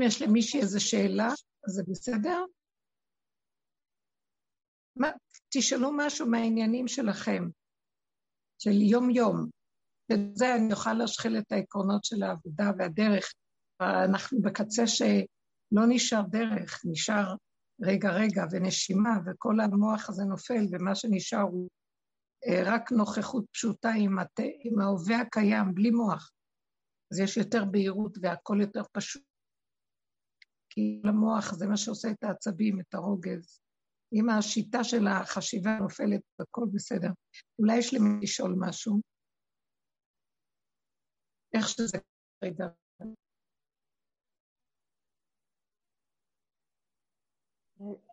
אם יש למישהי איזו שאלה, זה בסדר? מה, תשאלו משהו מהעניינים שלכם, של יום-יום. בזה אני אוכל להשחיל את העקרונות של העבודה והדרך. אנחנו בקצה שלא נשאר דרך, נשאר רגע-רגע ונשימה, וכל המוח הזה נופל, ומה שנשאר הוא אה, רק נוכחות פשוטה עם, הת... עם ההווה הקיים, בלי מוח. אז יש יותר בהירות והכל יותר פשוט. כי למוח זה מה שעושה את העצבים, את הרוגז. אם השיטה של החשיבה נופלת, הכל בסדר. אולי יש למי לשאול משהו? איך שזה רגע.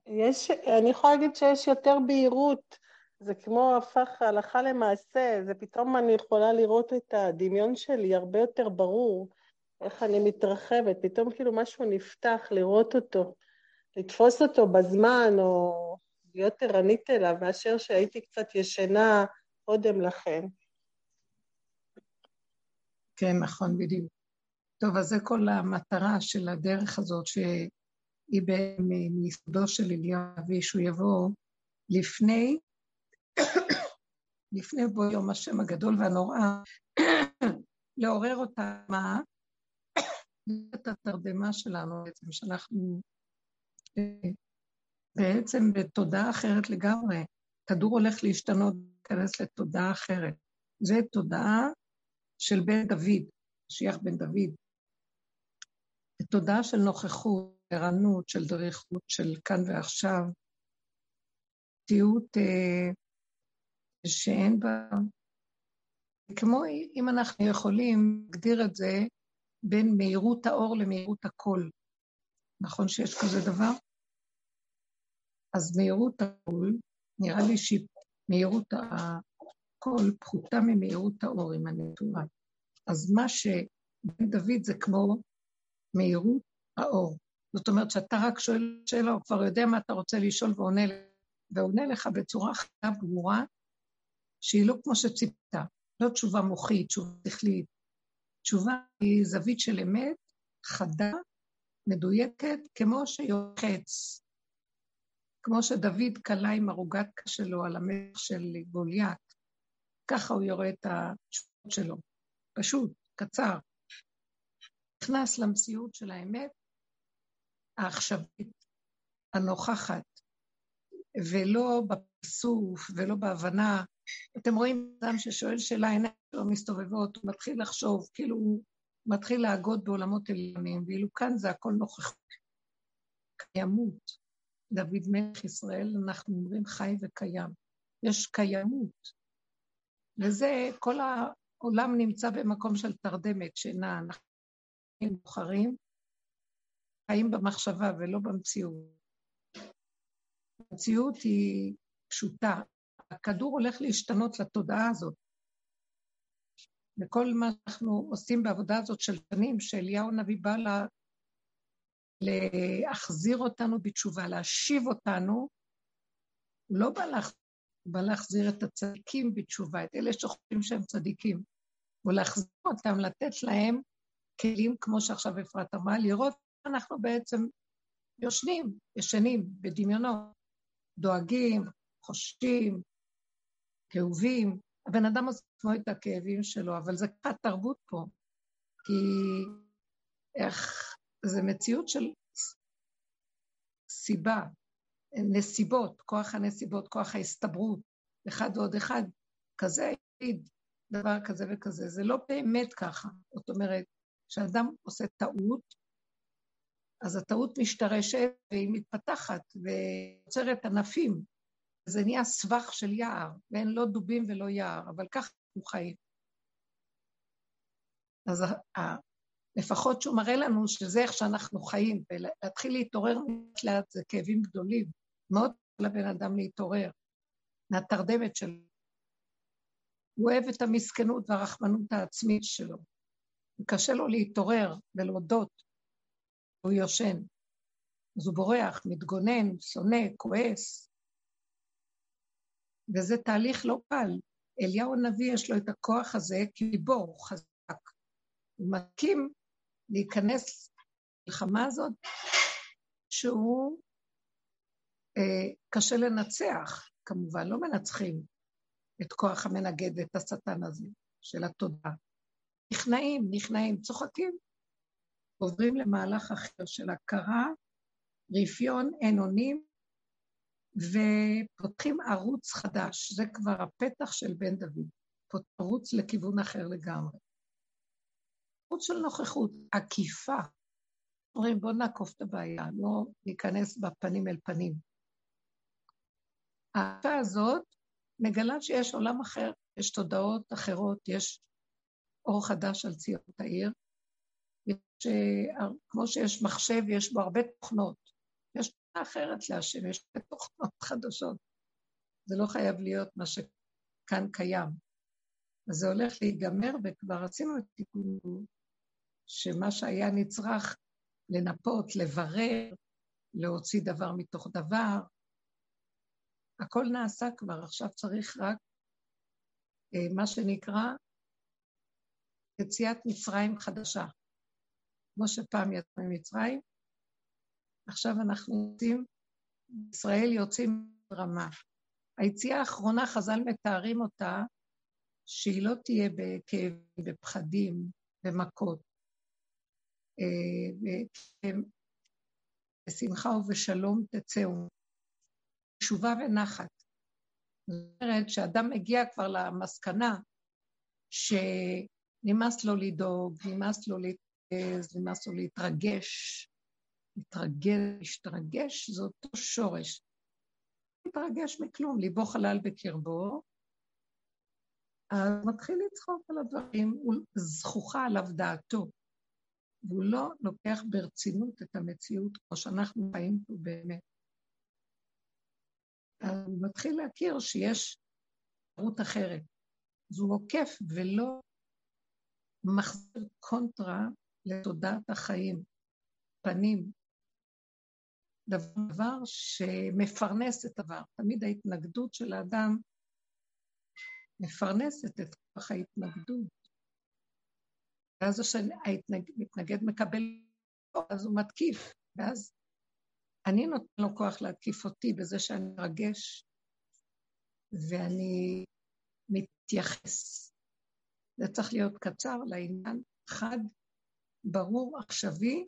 יש, אני יכולה להגיד שיש יותר בהירות, זה כמו הפך הלכה למעשה, זה פתאום אני יכולה לראות את הדמיון שלי הרבה יותר ברור, איך אני מתרחבת, פתאום כאילו משהו נפתח, לראות אותו, לתפוס אותו בזמן, או להיות ערנית אליו, מאשר שהייתי קצת ישנה קודם לכן. כן, נכון, בדיוק. טוב, אז זה כל המטרה של הדרך הזאת, שהיא מיסודו של אליהו אבי, שהוא יבוא לפני, לפני בו יום השם הגדול והנורא, לעורר אותה, מה? את התרדמה שלנו בעצם, שאנחנו אה, בעצם בתודעה אחרת לגמרי. כדור הולך להשתנות, להיכנס לתודעה אחרת. זו תודעה של בן דוד, שיח בן דוד. תודעה של נוכחות, ערנות, של דריכות, של כאן ועכשיו, תיעוד אה, שאין בה... כמו אם אנחנו יכולים להגדיר את זה בין מהירות האור למהירות הקול. נכון שיש כזה דבר? אז מהירות הקול, נראה לי שמהירות הקול פחותה ממהירות האור, אם אני טועה. אז מה שבן דוד זה כמו מהירות האור. זאת אומרת שאתה רק שואל שאלה, הוא כבר יודע מה אתה רוצה לשאול ועונה, ועונה לך בצורה חדה ברורה, שהיא לא כמו שציפת, לא תשובה מוחית, תשובה שכלית. תשובה היא זווית של אמת, חדה, מדויקת, כמו שיוחץ. כמו שדוד כלה עם ערוגת שלו על המלך של גוליית, ככה הוא יורה את התשובות שלו. פשוט, קצר. נכנס למציאות של האמת העכשווית, הנוכחת, ולא בפסוף ולא בהבנה. אתם רואים אדם ששואל שאלה, עיניים שלו מסתובבות, הוא מתחיל לחשוב, כאילו הוא מתחיל להגות בעולמות עליונים, ואילו כאן זה הכל נוכחות. קיימות. דוד מלך ישראל, אנחנו אומרים חי וקיים. יש קיימות. וזה, כל העולם נמצא במקום של תרדמת, שינה, אנחנו בוחרים, חיים במחשבה ולא במציאות. המציאות היא פשוטה. הכדור הולך להשתנות לתודעה הזאת. וכל מה שאנחנו עושים בעבודה הזאת של שנים, שאליהו הנביא בא לה, להחזיר אותנו בתשובה, להשיב אותנו, הוא לא בא, לה, בא להחזיר את הצדיקים בתשובה, את אלה שחושבים שהם צדיקים, הוא להחזיר אותם, לתת להם כלים, כמו שעכשיו אפרת אמרה, לראות אנחנו בעצם יושנים, ישנים בדמיונות, דואגים, חושבים, כאובים. הבן אדם כמו את הכאבים שלו, אבל זה ככה תרבות פה. כי איך, זה מציאות של סיבה, נסיבות, כוח הנסיבות, כוח ההסתברות, אחד ועוד אחד, כזה העיד דבר כזה וכזה. זה לא באמת ככה. זאת אומרת, כשאדם עושה טעות, אז הטעות משתרשת והיא מתפתחת ויוצרת ענפים. זה נהיה סבך של יער, ואין לא דובים ולא יער, אבל ככה אנחנו חיים. אז לפחות שהוא מראה לנו שזה איך שאנחנו חיים, ולהתחיל להתעורר לאט לאט זה כאבים גדולים. מאוד לבן אדם להתעורר מהתרדמת שלו. הוא אוהב את המסכנות והרחמנות העצמית שלו. וקשה לו להתעורר ולהודות הוא יושן. אז הוא בורח, מתגונן, שונא, כועס. וזה תהליך לא קל. אליהו הנביא יש לו את הכוח הזה כגיבור, הוא חזק. הוא מקים להיכנס המלחמה הזאת, שהוא אה, קשה לנצח, כמובן, לא מנצחים את כוח המנגד ואת השטן הזה של התודעה. נכנעים, נכנעים, צוחקים, עוברים למהלך אחר של הכרה, רפיון, אין אונים, ופותחים ערוץ חדש, זה כבר הפתח של בן דוד, ערוץ לכיוון אחר לגמרי. ערוץ של נוכחות, עקיפה. אומרים, בואו נעקוף את הבעיה, לא ניכנס בפנים אל פנים. העקיפה הזאת מגלה שיש עולם אחר, יש תודעות אחרות, יש אור חדש על ציונות העיר. יש, כמו שיש מחשב, יש בו הרבה תוכנות. אחרת להשם, יש תוכנות חדשות. זה לא חייב להיות מה שכאן קיים. אז זה הולך להיגמר, וכבר עשינו את תיקון שמה שהיה נצרך לנפות, לברר, להוציא דבר מתוך דבר, הכל נעשה כבר, עכשיו צריך רק אה, מה שנקרא יציאת מצרים חדשה. כמו שפעם יצאנו ממצרים, עכשיו אנחנו יוצאים, ישראל יוצאים רמה. היציאה האחרונה, חז"ל מתארים אותה, שהיא לא תהיה בכאבים, בפחדים, במכות. אה, בשמחה ובשלום תצאו, תשובה ונחת. זאת אומרת שאדם מגיע כבר למסקנה שנמאס לו לדאוג, נמאס לו להתרגז, נמאס לו להתרגש. להתרגש, להשתרגש זה אותו שורש. להתרגש מכלום, ליבו חלל בקרבו, אז מתחיל לצחוק על הדברים, זכוכה עליו דעתו. והוא לא לוקח ברצינות את המציאות כמו שאנחנו חיים פה באמת. אז הוא מתחיל להכיר שיש אפשרות אחרת. אז הוא עוקף ולא מחזיר קונטרה לתודעת החיים, פנים, דבר שמפרנס את הדבר. תמיד ההתנגדות של האדם מפרנסת את כוח ההתנגדות. ואז המתנגד מקבל, אז הוא מתקיף, ואז אני נותן לו כוח להתקיף אותי בזה שאני מרגש ואני מתייחס. זה צריך להיות קצר לעניין, חד, ברור, עכשווי,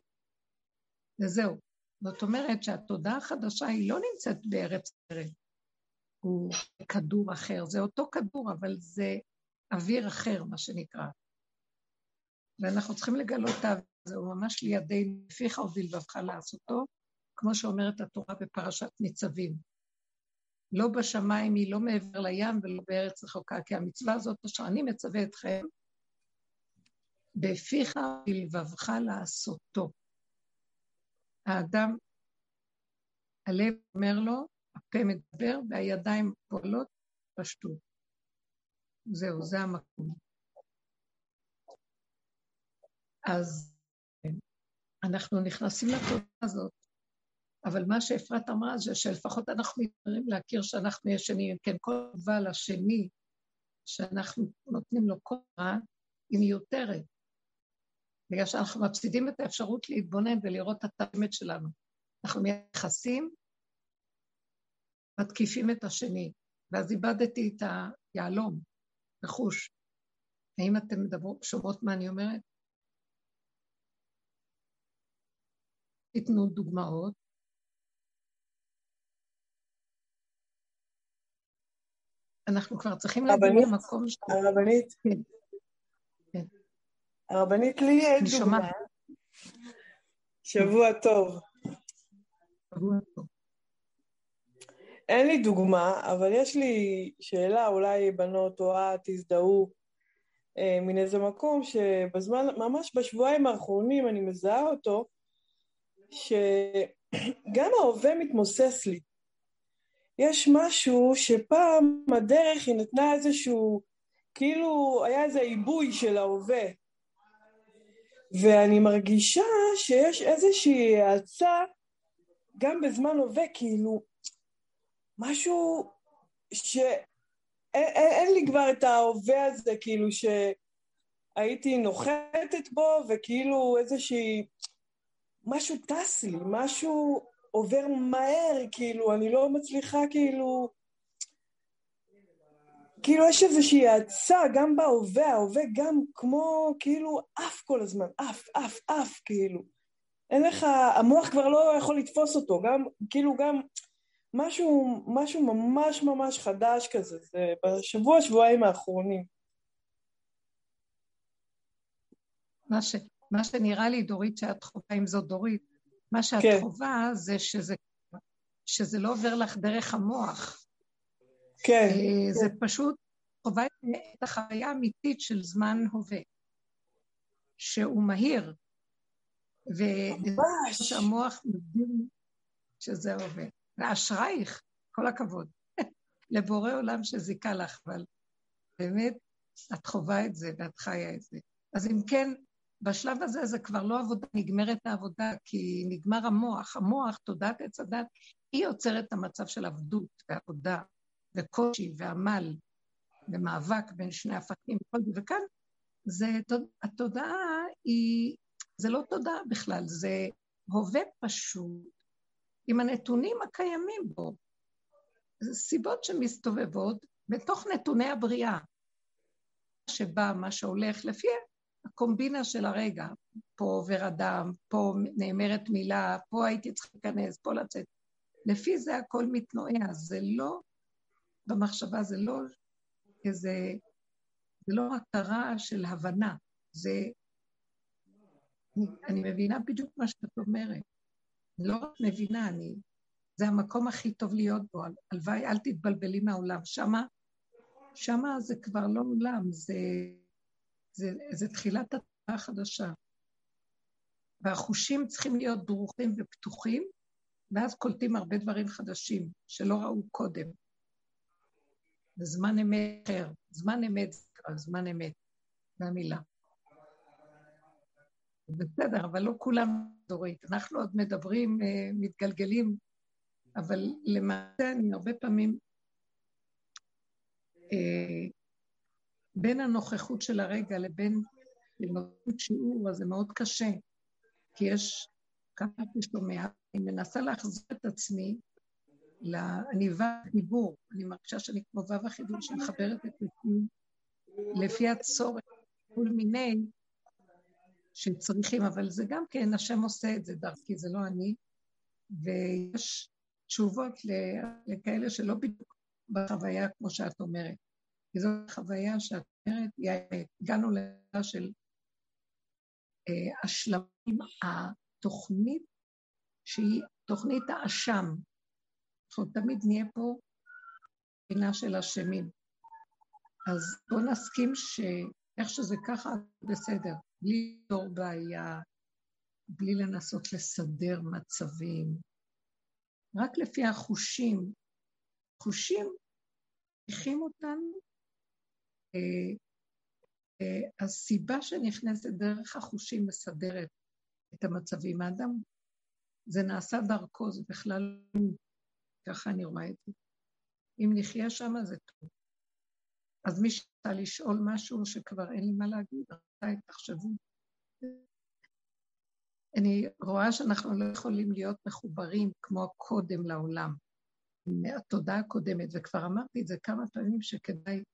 וזהו. זאת אומרת שהתודעה החדשה היא לא נמצאת בארץ אחרת, הוא כדור אחר, זה אותו כדור, אבל זה אוויר אחר, מה שנקרא. ואנחנו צריכים לגלות את האוויר הזה, הוא ממש לידינו, לפיך ובלבבך לעשותו, כמו שאומרת התורה בפרשת ניצבים. לא בשמיים היא לא מעבר לים ולא בארץ רחוקה, כי המצווה הזאת אשר אני מצווה אתכם, בפיך ובלבבך לעשותו. האדם, הלב אומר לו, הפה מדבר והידיים פועלות פשטות. זהו, זה המקום. אז אנחנו נכנסים לתודעה הזאת, אבל מה שאפרת אמרה זה שלפחות אנחנו מתארים להכיר שאנחנו ישנים, כן, כל טובה לשני, שאנחנו נותנים לו כוח, היא מיותרת. בגלל שאנחנו מפסידים את האפשרות להתבונן ולראות את האמת שלנו. אנחנו מייחסים, מתקיפים את השני, ואז איבדתי את היהלום, נחוש. האם אתם מדברות, שומעות מה אני אומרת? תיתנו דוגמאות. אנחנו כבר צריכים להגיע למקום ש... הרבנית. כן. הרבנית, לי אין דוגמה. שבוע טוב. שבוע טוב. אין לי דוגמה, אבל יש לי שאלה, אולי בנות או את תזדהו אה, מן איזה מקום שבזמן, ממש בשבועיים האחרונים אני מזהה אותו, שגם ההווה מתמוסס לי. יש משהו שפעם הדרך היא נתנה איזשהו, כאילו היה איזה עיבוי של ההווה. ואני מרגישה שיש איזושהי האצה גם בזמן הווה, כאילו, משהו שאין אין לי כבר את ההווה הזה, כאילו שהייתי נוחתת בו, וכאילו איזושהי משהו טס לי, משהו עובר מהר, כאילו, אני לא מצליחה כאילו... כאילו יש איזושהי האצה גם בהווה, ההווה גם כמו כאילו עף כל הזמן, עף, עף, עף, כאילו. אין לך, המוח כבר לא יכול לתפוס אותו, גם, כאילו גם משהו, משהו ממש ממש חדש כזה, זה בשבוע, שבועיים האחרונים. מה, ש, מה שנראה לי, דורית, שאת חווה, אם זאת דורית, מה שאת כן. חווה זה שזה, שזה לא עובר לך דרך המוח. כן. אה, זה כן. פשוט חווה את החוויה האמיתית של זמן הווה, שהוא מהיר, ושהמוח מבין שזה הווה. ואשרייך, כל הכבוד, לבורא עולם שזיכה לך, אבל באמת, את חווה את זה ואת חיה את זה. אז אם כן, בשלב הזה זה כבר לא עבודה, נגמרת העבודה, כי נגמר המוח. המוח, תודעת עץ הדת, היא יוצרת את המצב של עבדות ועבודה וקושי ועמל ומאבק בין שני הפכים וכאן זה, התודעה היא, זה לא תודעה בכלל, זה הווה פשוט עם הנתונים הקיימים בו. זה סיבות שמסתובבות בתוך נתוני הבריאה, שבא, מה שהולך לפי הקומבינה של הרגע. פה עובר אדם, פה נאמרת מילה, פה הייתי צריכה להיכנס, פה לצאת. לפי זה הכל מתנועע, זה לא, במחשבה זה לא איזה, זה לא הכרה של הבנה, זה, אני, אני מבינה בדיוק מה שאת אומרת. לא רק מבינה, אני, זה המקום הכי טוב להיות בו, הלוואי, אל תתבלבלי מהעולם. שמה, שמה זה כבר לא עולם, זה, זה, זה תחילת התורה החדשה. והחושים צריכים להיות דרוכים ופתוחים, ואז קולטים הרבה דברים חדשים שלא ראו קודם. בזמן אמת אחר, זמן אמת זה כבר זמן אמת, זה המילה. בסדר, אבל לא כולם דורית. אנחנו עוד מדברים, אה, מתגלגלים, אבל למעשה אני הרבה פעמים, אה, בין הנוכחות של הרגע לבין לנותנות שיעור, אז זה מאוד קשה, כי יש, ככה שומע, אני מנסה להחזיר את עצמי אני ו' חיבור, אני מרגישה שאני כמו ו' החיבור שמחברת את עצמי לפי הצורך, כל מיני שצריכים, אבל זה גם כן, השם עושה את זה דרכי, זה לא אני, ויש תשובות לכאלה שלא בדיוק בחוויה כמו שאת אומרת. כי זו חוויה שאת אומרת. הגענו לזה של אה, השלמים, התוכנית שהיא תוכנית האשם, אנחנו תמיד נהיה פה מבחינה של אשמים. אז בואו נסכים שאיך שזה ככה, בסדר. בלי לפתור בעיה, בלי לנסות לסדר מצבים. רק לפי החושים. חושים צריכים אותנו. אה, אה, הסיבה שנכנסת דרך החושים מסדרת את המצבים. האדם, זה נעשה דרכו, זה בכלל ככה אני רואה את זה. אם נחיה שם זה טוב. אז מי שרצה לשאול משהו שכבר אין לי מה להגיד, רבותיי, תחשבו. אני רואה שאנחנו לא יכולים להיות מחוברים כמו קודם לעולם, מהתודעה הקודמת, וכבר אמרתי את זה כמה פעמים שכדאי,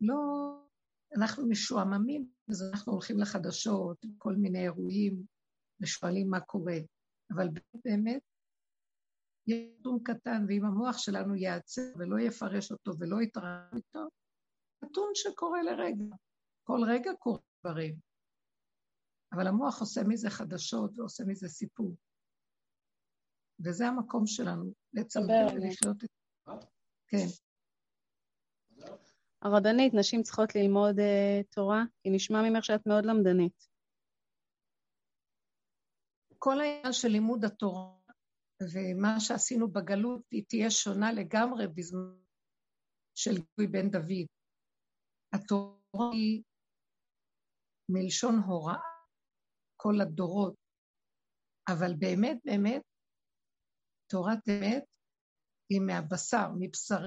לא, אנחנו משועממים, אז אנחנו הולכים לחדשות, כל מיני אירועים, ושואלים מה קורה, אבל באמת יש נתון קטן, ואם המוח שלנו ייעצר ולא יפרש אותו ולא יתראה איתו, נתון שקורה לרגע. כל רגע קורה דברים. אבל המוח עושה מזה חדשות ועושה מזה סיפור. וזה המקום שלנו, לצלם ולחיות את זה. כן. הרבנית, נשים צריכות ללמוד uh, תורה? כי נשמע ממך שאת מאוד למדנית. כל העניין של לימוד התורה ומה שעשינו בגלות, היא תהיה שונה לגמרי בזמן של גוי בן דוד. התורה היא מלשון הוראה, כל הדורות, אבל באמת, באמת, תורת אמת היא מהבשר, מבשר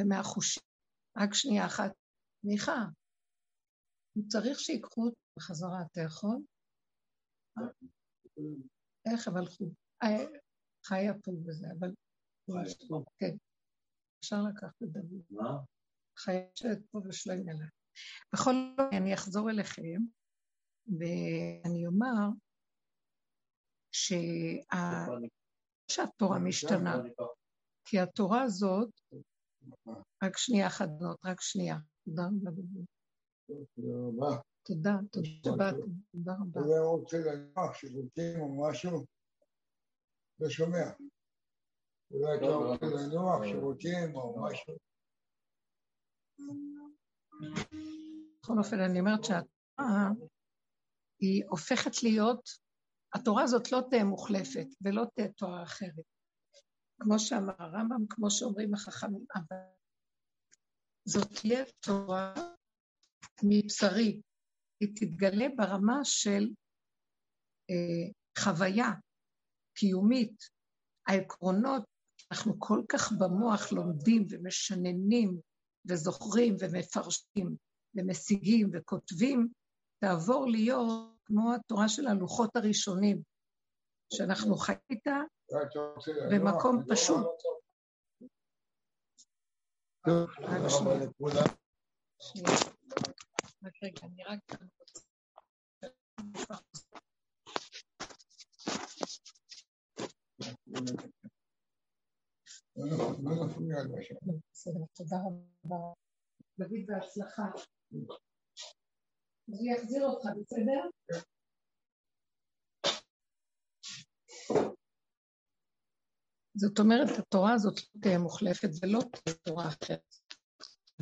ומהחושים. רק שנייה אחת. מיכה, הוא צריך שיקחו אותו בחזרה, אתה יכול? איך אבל חו? אה, חיה פה וזה, אבל... כן. אפשר לקחת את דוד. מה? חיה יושבת פה ושלא ימנה. בכל זאת, אני אחזור אליכם, ואני אומר שה... שהתורה משתנה, כי התורה הזאת, רק שנייה אחת, רק שנייה. תודה רבה. תודה, תודה רבה, תודה רבה. אני רוצה לנוח שירותים או משהו? לא שומע. אולי אתה רוצה לנוח שירותים או משהו? בכל אופן, אני אומרת שהתורה היא הופכת להיות, התורה הזאת לא תהיה מוחלפת ולא תהיה תורה אחרת. כמו שאמר הרמב"ם, כמו שאומרים החכמים, אבל זאת תהיה תורה מבשרי, היא תתגלה ברמה של אה, חוויה קיומית. העקרונות, אנחנו כל כך במוח לומדים ומשננים וזוכרים ומפרשים ומשיגים וכותבים, תעבור להיות כמו התורה של הלוחות הראשונים, שאנחנו חיים איתה במקום פשוט. רק רגע, אני רק תודה רבה. דוד, בהצלחה. אז הוא יחזיר אותך, בסדר? זאת אומרת, התורה הזאת לא תהיה מוחלפת ולא תהיה תורה אחרת.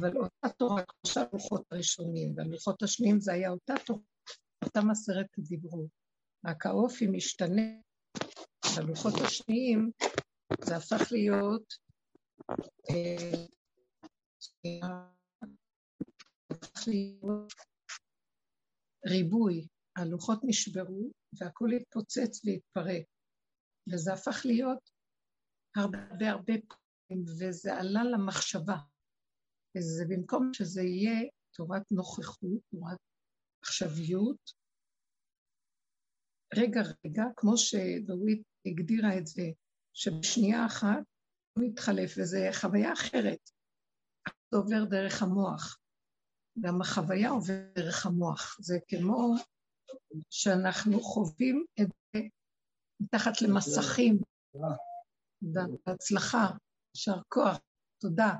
אבל אותה תורה, כמו שהלוחות הראשונים, והלוחות השניים זה היה אותה תורה, אותם עשרת דיברו. רק האופי משתנה. בלוחות השניים זה אה, הפך להיות ריבוי. הלוחות נשברו והכול התפוצץ והתפרק. וזה הפך להיות הרבה הרבה פעמים, וזה עלה למחשבה. וזה במקום שזה יהיה תורת נוכחות, תורת עכשוויות, רגע רגע, כמו שדורית הגדירה את זה, שבשנייה אחת הוא מתחלף, וזו חוויה אחרת. זה עובר דרך המוח. גם החוויה עוברת דרך המוח. זה כמו שאנחנו חווים את זה מתחת למסכים. בהצלחה, יישר כוח, תודה.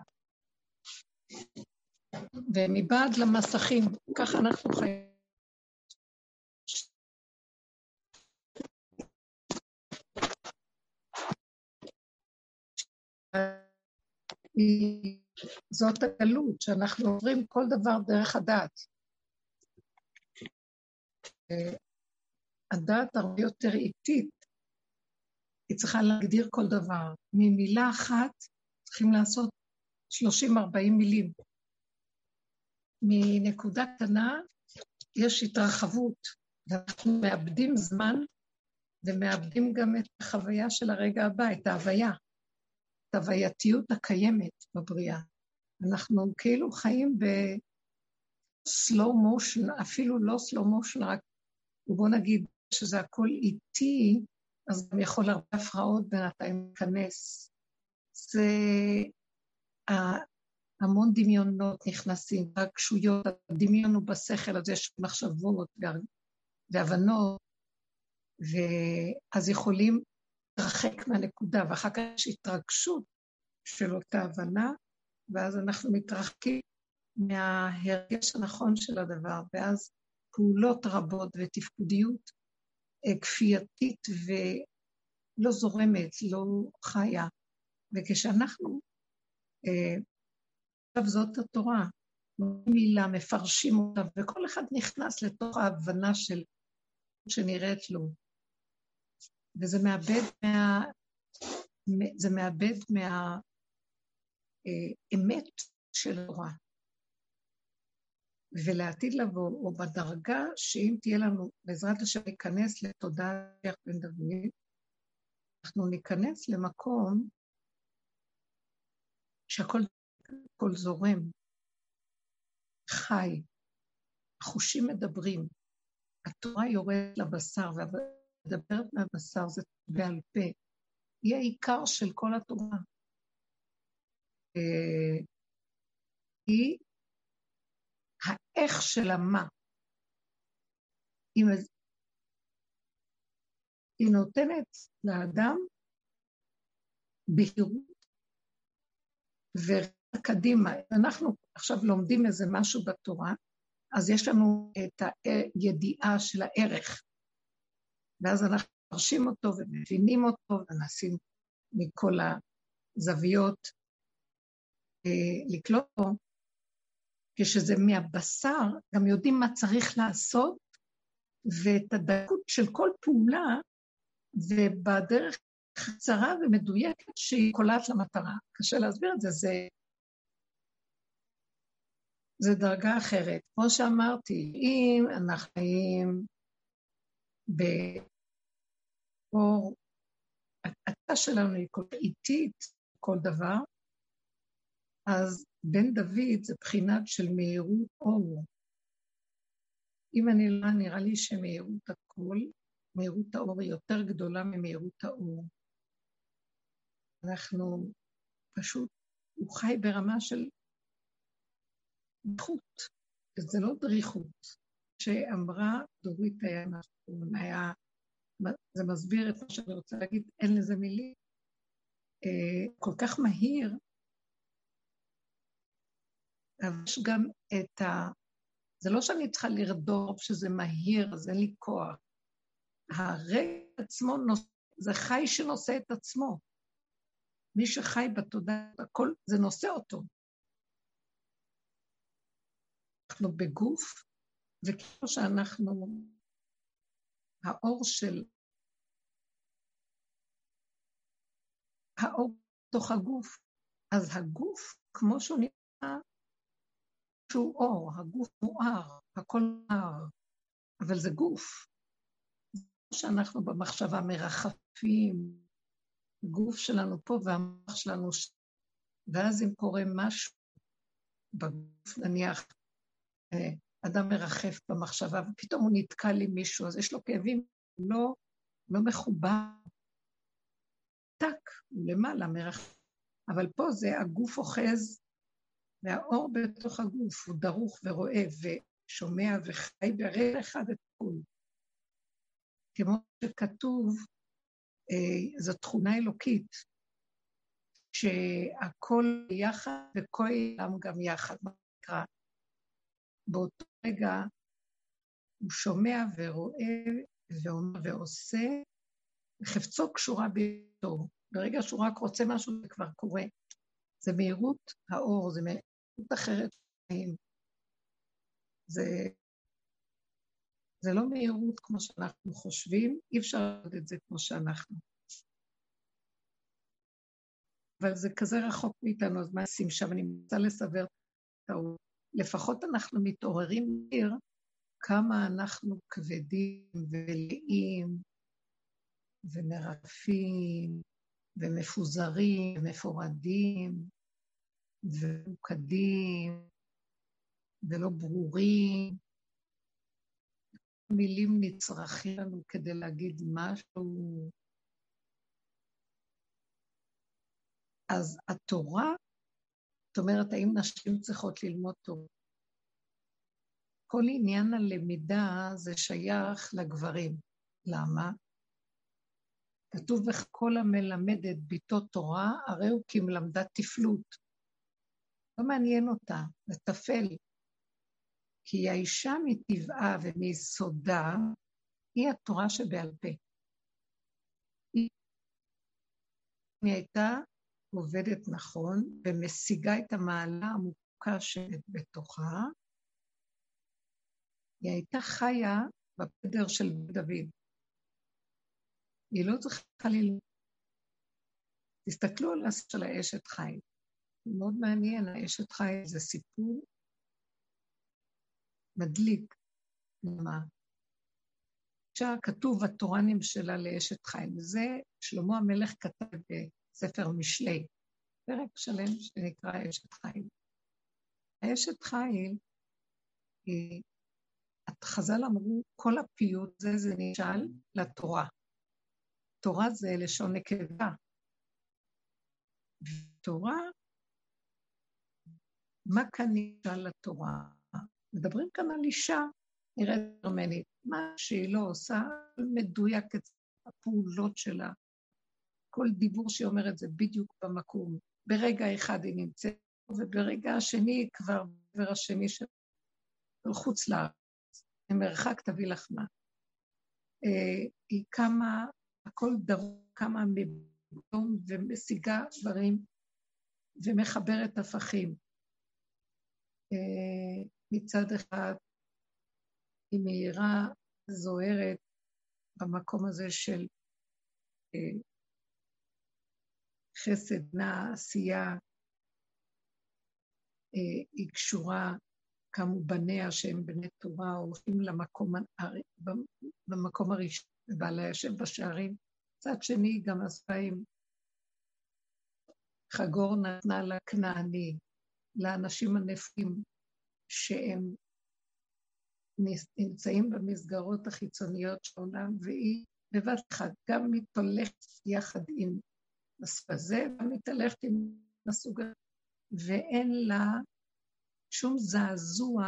ומבעד למסכים, ככה אנחנו חיים. זאת הגלות, שאנחנו עוברים כל דבר דרך הדת. הדת הרבה יותר איטית, היא צריכה להגדיר כל דבר. ממילה אחת צריכים לעשות 30-40 מילים. מנקודה קטנה יש התרחבות, ואנחנו מאבדים זמן ומאבדים גם את החוויה של הרגע הבא, את ההוויה, ההווייתיות הקיימת בבריאה. אנחנו כאילו חיים ב-slow motion, אפילו לא slow motion, רק בוא נגיד שזה הכל איטי, אז גם יכול הרבה הפרעות בינתיים להיכנס. זה המון דמיונות נכנסים, רגשויות, הדמיון הוא בשכל, אז יש מחשבות והבנות, ואז יכולים להתרחק מהנקודה, ואחר כך יש התרגשות של אותה הבנה, ואז אנחנו מתרחקים מההרגש הנכון של הדבר, ואז פעולות רבות ותפקודיות אה, כפייתית ולא זורמת, לא חיה. וכשאנחנו אה, עכשיו זאת התורה. מילה, מפרשים אותה, וכל אחד נכנס לתוך ההבנה של שנראית לו. וזה מאבד מה... זה מאבד מהאמת אה, של התורה. ולעתיד לבוא, או בדרגה שאם תהיה לנו, בעזרת השם, ניכנס לתודעה בן דוד, אנחנו ניכנס למקום שהכל הכל זורם, חי, החושים מדברים, התורה יורדת לבשר, מדברת מהבשר זה בעל פה. היא העיקר של כל התורה. אה, היא האיך של המה. היא, נותנת לאדם בהירות וקדימה. אנחנו עכשיו לומדים איזה משהו בתורה, אז יש לנו את הידיעה של הערך, ואז אנחנו מרשים אותו ומבינים אותו ומנסים מכל הזוויות אה, לקלוט אותו. כשזה מהבשר, גם יודעים מה צריך לעשות, ואת הדקות של כל פעולה, ובדרך קצרה ומדויקת שהיא קולעת למטרה. קשה להסביר את זה, זה, זה דרגה אחרת. כמו שאמרתי, אם אנחנו חיים באור, התא שלנו היא כל איטית, כל דבר, אז בן דוד זה בחינת של מהירות אור. אם אני לא, נראה לי שמהירות הכל, מהירות האור היא יותר גדולה ממהירות האור. אנחנו פשוט, הוא חי ברמה של דריכות, וזה לא דריכות. שאמרה דורית היה נכון, היה, זה מסביר את מה שאני רוצה להגיד, אין לזה מילים. אה, כל כך מהיר, אבל יש גם את ה... זה לא שאני צריכה לרדוף שזה מהיר, אז אין לי כוח. הרגע עצמו, נוס... זה חי שנושא את עצמו. מי שחי בתודעה, הכל, זה נושא אותו. אנחנו בגוף, וכאילו שאנחנו, האור של, האור בתוך הגוף, אז הגוף, כמו שהוא נראה, שהוא אור, הגוף מואר, הכל מואר, אבל זה גוף. זה שאנחנו במחשבה מרחפים, הגוף שלנו פה והמוח שלנו שם. ואז אם קורה משהו בגוף, נניח, אה, אדם מרחף במחשבה, ופתאום הוא נתקל עם מישהו, אז יש לו כאבים לא, לא מחובר. למעלה מרחף. אבל פה זה הגוף אוחז, והאור בתוך הגוף הוא דרוך ורואה ושומע וחי ברגע אחד את הכול. כמו שכתוב, אה, זו תכונה אלוקית, שהכל יחד וכל עולם גם יחד, מה שנקרא. באותו רגע הוא שומע ורואה ועושה, וחפצו קשורה ביתו. ברגע שהוא רק רוצה משהו זה כבר קורה. זה מהירות האור, זה מהירות אחרת. זה זה לא מהירות כמו שאנחנו חושבים, אי אפשר לעשות את זה כמו שאנחנו. אבל זה כזה רחוק מאיתנו, אז מה עושים שם? אני רוצה לסבר האור. לפחות אנחנו מתעוררים עיר כמה אנחנו כבדים ולאים ומרפים ומפוזרים ומפורדים ומוקדים ולא ברורים מילים נצרכים לנו כדי להגיד משהו. אז התורה, זאת אומרת, האם נשים צריכות ללמוד תורה? כל עניין הלמידה זה שייך לגברים. למה? כתוב בכל המלמד את ביתו תורה, הרי הוא כי מלמדה תפלות. לא מעניין אותה, זה טפל. כי האישה מטבעה ומיסודה היא התורה שבעל פה. היא הייתה עובדת נכון ומשיגה את המעלה העמוקה שבתוכה, היא הייתה חיה בפדר של דוד. היא לא צריכה ללמוד. תסתכלו על הספר של האשת חי. מאוד מעניין, האשת חי זה סיפור מדליק. למה? עכשיו כתוב, התורה נמשלה לאשת חיל. זה שלמה המלך כתב בספר משלי, פרק שלם שנקרא אשת חיל. האשת חיל היא חז"ל אמרו, כל הפיוט זה, זה נשאל לתורה. תורה זה לשון נקבה. תורה, מה כאן נשאל לתורה? מדברים כאן על אישה נראית ארמנית. מה שהיא לא עושה, מדויק את הפעולות שלה. כל דיבור שהיא אומרת זה בדיוק במקום. ברגע אחד היא נמצאת, וברגע השני כבר בעבר השני של חוץ לארץ. ממרחק תביא לחמה. אה, היא קמה, הכל דבר, קמה מבום ומשיגה דברים ומחברת הפכים. אה, מצד אחד היא מאירה, זוהרת במקום הזה של אה, חסד, נע, עשייה, היא קשורה קמו בניה שהם בני תורה, הולכים למקום, במקום הראשון, ובעלה יושב בשערים. מצד שני, גם עשיים. חגור נתנה לה כנעני, לאנשים הנפים שהם נמצאים במסגרות החיצוניות של העולם, והיא בבת אחת גם מתהלכת יחד עם הסוג הזה, גם מתהלכת עם הסוג הזה, ואין לה שום זעזוע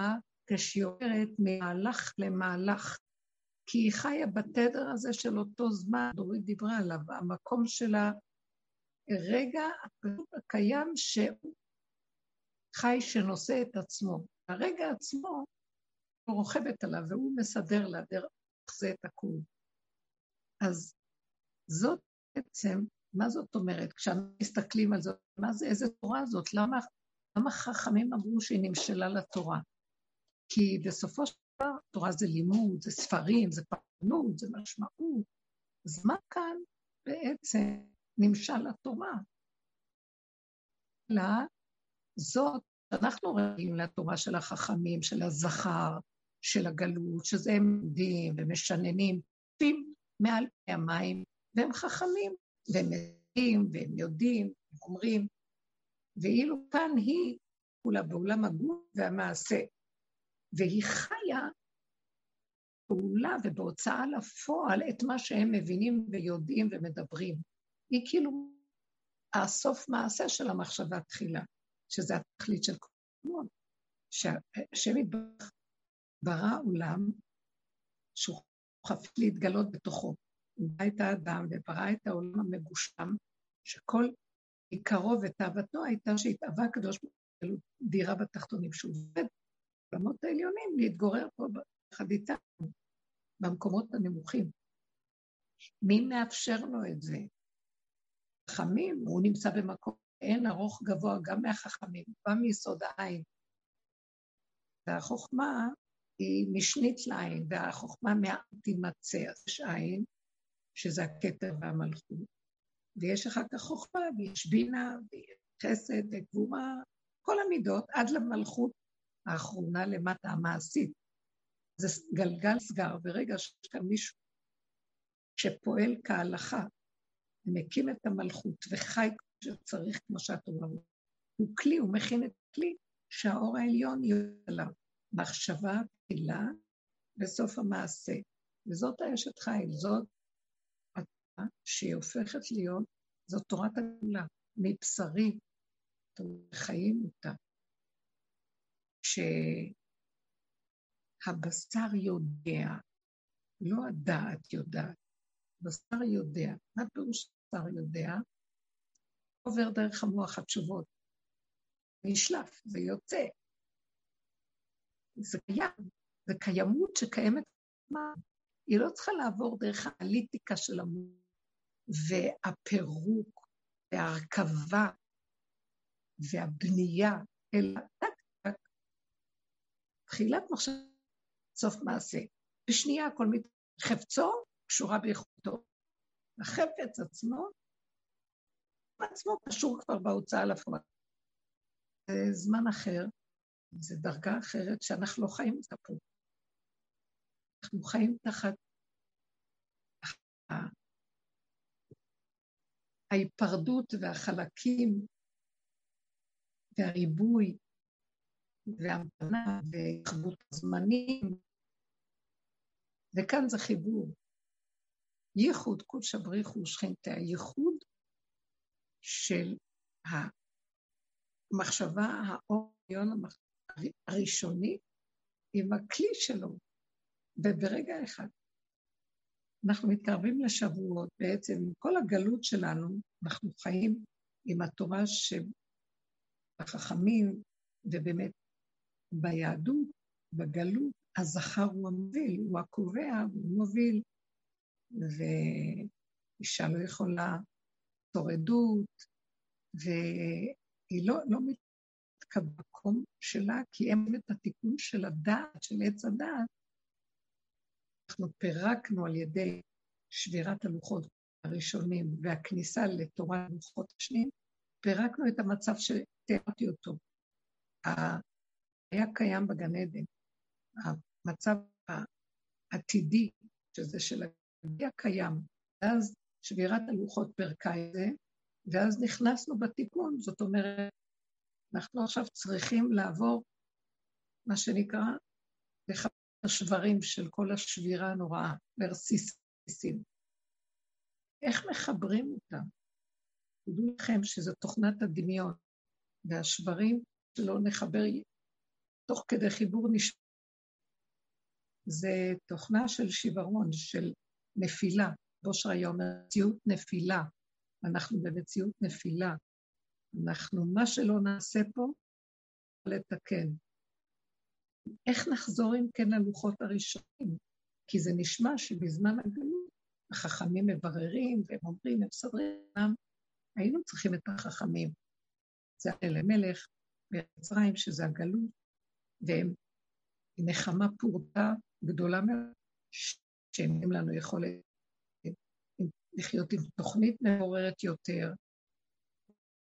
כשהיא עוברת ממהלך למהלך, כי היא חיה בתדר הזה של אותו זמן, דורית דיברה עליו, המקום שלה, רגע הקיים שהוא חי שנושא את עצמו. הרגע עצמו, הוא רוכבת עליו והוא מסדר לה דרך זה את הכול. אז זאת בעצם, מה זאת אומרת? כשאנחנו מסתכלים על זה, מה זה, איזה תורה זאת? למה גם החכמים אמרו שהיא נמשלה לתורה. כי בסופו של תורה זה לימוד, זה ספרים, זה פרנות, זה משמעות. אז מה כאן בעצם נמשל לתורה? אלא זאת, אנחנו רואים לתורה של החכמים, של הזכר, של הגלות, שזה הם עומדים ומשננים, עפים מעל פני המים, והם חכמים, והם יודעים, והם יודעים, אומרים, ואילו כאן היא כולה בעולם הגוף והמעשה, והיא חיה פעולה ובהוצאה לפועל את מה שהם מבינים ויודעים ומדברים. היא כאילו הסוף מעשה של המחשבה תחילה, שזה התכלית של כל הזמן. שהשם יתברך ברא עולם שהוא חפץ להתגלות בתוכו. הוא ברא את האדם וברא את העולם המגושם, שכל עיקרו ותאוותו הייתה שהתאווה הקדוש ברוך הוא דירה בתחתונים, שהוא עובד בעולמות העליונים להתגורר פה ביחד איתנו, במקומות הנמוכים. מי מאפשר לו את זה? חכמים, הוא נמצא במקום אין ארוך גבוה גם מהחכמים, בא מיסוד העין. והחוכמה היא משנית לעין, והחוכמה תימצא, אז יש עין, שזה הכתר והמלכות, ויש אחר כך חוכמה, ויש בינה, ויש חסד וגבורה, כל המידות, עד למלכות האחרונה למטה, המעשית. זה גלגל סגר, ברגע שיש כאן מישהו שפועל כהלכה, מקים את המלכות וחי כמו שצריך, כמו שאת אומרת, הוא כלי, הוא מכין את הכלי שהאור העליון יהיה עליו. מחשבה, תפילה, בסוף המעשה. וזאת האשת חיל, זאת שהיא הופכת להיות, זאת תורת הגאולה, מבשרי, חיים אותה. שהבשר יודע, לא הדעת יודעת, בשר יודע. מה פירוש בשר יודע? עובר דרך המוח התשובות. נשלף, זה יוצא. זה קיים, זה קיימות שקיימת. היא לא צריכה לעבור דרך האליטיקה של המוח. והפירוק וההרכבה והבנייה, אלא תחילת מחשב, סוף מעשה. בשנייה הכל מת... חפצו קשורה באיכותו. החפץ עצמו, עצמו קשור כבר בהוצאה לפועל. זה זמן אחר, זו דרגה אחרת שאנחנו לא חיים אותה פה. אנחנו חיים תחת ההיפרדות והחלקים והריבוי והמתנה והתחבות הזמנים וכאן זה חיבור. ייחוד קודשא בריחו שכינתה, ייחוד של המחשבה, האוריון הראשוני, עם הכלי שלו, וברגע אחד. אנחנו מתקרבים לשבועות, בעצם עם כל הגלות שלנו, אנחנו חיים עם התורה שבחכמים, ובאמת ביהדות, בגלות, הזכר הוא המוביל, הוא הקובע, הוא מוביל, ואישה לא יכולה תורדות, והיא לא, לא מתקבלה במקום שלה, כי אין את התיקון של הדעת, של עץ הדעת. אנחנו פירקנו על ידי שבירת הלוחות הראשונים והכניסה לתורה הלוחות השניים, פירקנו את המצב שתיארתי אותו. היה קיים בגן עדן. המצב העתידי, שזה של הגביע קיים, ואז שבירת הלוחות פרקה את זה, ואז נכנסנו בתיקון, זאת אומרת, אנחנו עכשיו צריכים לעבור, מה שנקרא, לחפש השברים של כל השבירה הנוראה, לרסיסים. איך מחברים אותם? תדעו לכם שזו תוכנת הדמיון, והשברים שלא נחבר תוך כדי חיבור נשמע. זה תוכנה של שיוורון, של נפילה. בושר היה אומר, מציאות נפילה. אנחנו במציאות נפילה. אנחנו, מה שלא נעשה פה, לתקן. איך נחזור אם כן ללוחות הראשונים? כי זה נשמע שבזמן הגלות החכמים מבררים והם אומרים, הם מסדרים, היינו צריכים את החכמים. זה אלימלך במצרים, שזה הגלות, והם נחמה פורטה גדולה מאוד, שהם לנו יכולת לחיות עם תוכנית מעוררת יותר.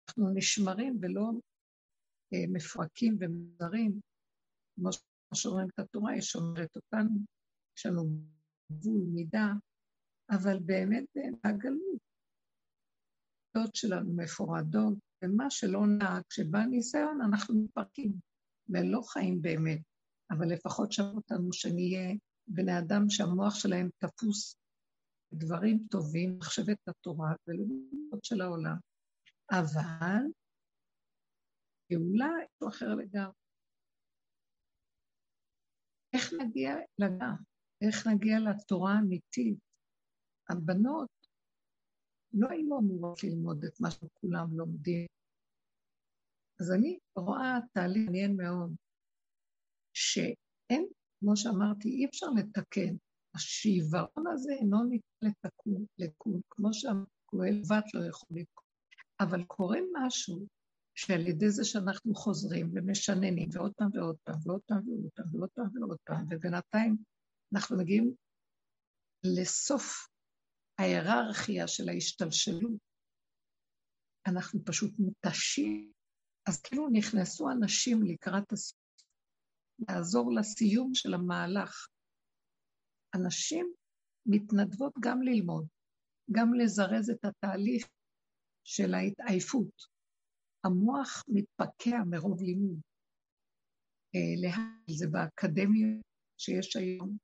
אנחנו נשמרים ולא אה, מפרקים ומזרים, כמו שאומרים את התורה, היא שומרת אותנו, יש לנו גבול, מידה, אבל באמת הגלות, שלנו מפורדות, ומה שלא נהג, כשבא ניסיון, אנחנו מתפרקים. ולא חיים באמת, אבל לפחות שם אותנו שנהיה בני אדם שהמוח שלהם תפוס דברים טובים, מחשבת התורה ולמוד של העולם. אבל גאולה היא אחר לגמרי. איך נגיע לגע? איך נגיע לתורה האמיתית? הבנות לא היו אמורות ללמוד את מה שכולם לומדים. אז אני רואה תהליך מעניין מאוד, שאין, כמו שאמרתי, אי אפשר לתקן. השיוורון הזה אינו ניתן לתקון, לקון, כמו שהכהל בת לא יכול לקון. אבל קורה משהו שעל ידי זה שאנחנו חוזרים ומשננים, ועוד פעם ועוד פעם, ועוד פעם ועוד פעם, ועוד פעם ועוד פעם, ובינתיים אנחנו מגיעים לסוף ההיררכיה של ההשתלשלות. אנחנו פשוט מותשים אז כאילו נכנסו אנשים לקראת הסוף, לעזור לסיום של המהלך. אנשים מתנדבות גם ללמוד, גם לזרז את התהליך של ההתעייפות. המוח מתפקע מרוב לימוד. אה, להל זה באקדמיה שיש היום.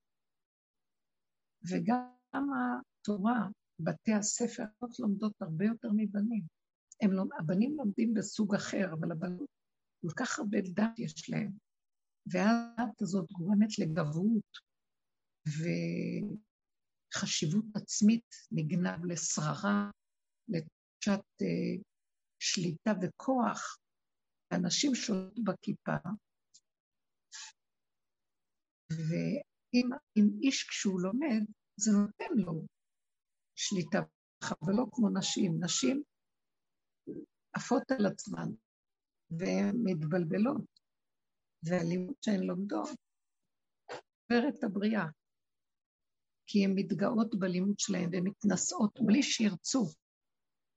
וגם התורה, בתי הספר, לומדות הרבה יותר מבנים. הם לא, הבנים לומדים בסוג אחר, אבל הבנות, כל כך הרבה דת יש להם. והדת הזאת גורמת לגברות וחשיבות עצמית נגנב לשררה, לתחושת uh, שליטה וכוח. אנשים בכיפה, ואם איש כשהוא לומד, זה נותן לו שליטה, אבל לא כמו נשים. נשים עפות על עצמן, והן מתבלבלות, והלימוד שהן לומדות עובר את הבריאה, כי הן מתגאות בלימוד שלהן והן מתנשאות בלי שירצו,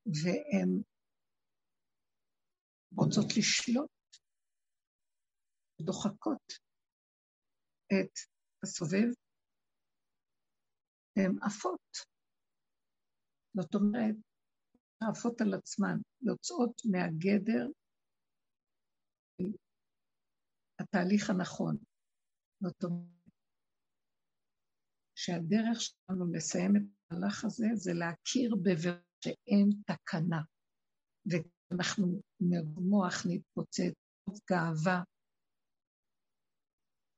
והן רוצות לשלוט, דוחקות את הסובב, והן עפות. זאת אומרת, עפות על עצמן, יוצאות מהגדר התהליך הנכון. זאת אומרת, שהדרך שלנו לסיים את המהלך הזה זה להכיר בבר שאין תקנה. ואנחנו מוח נתפוצץ, גאווה.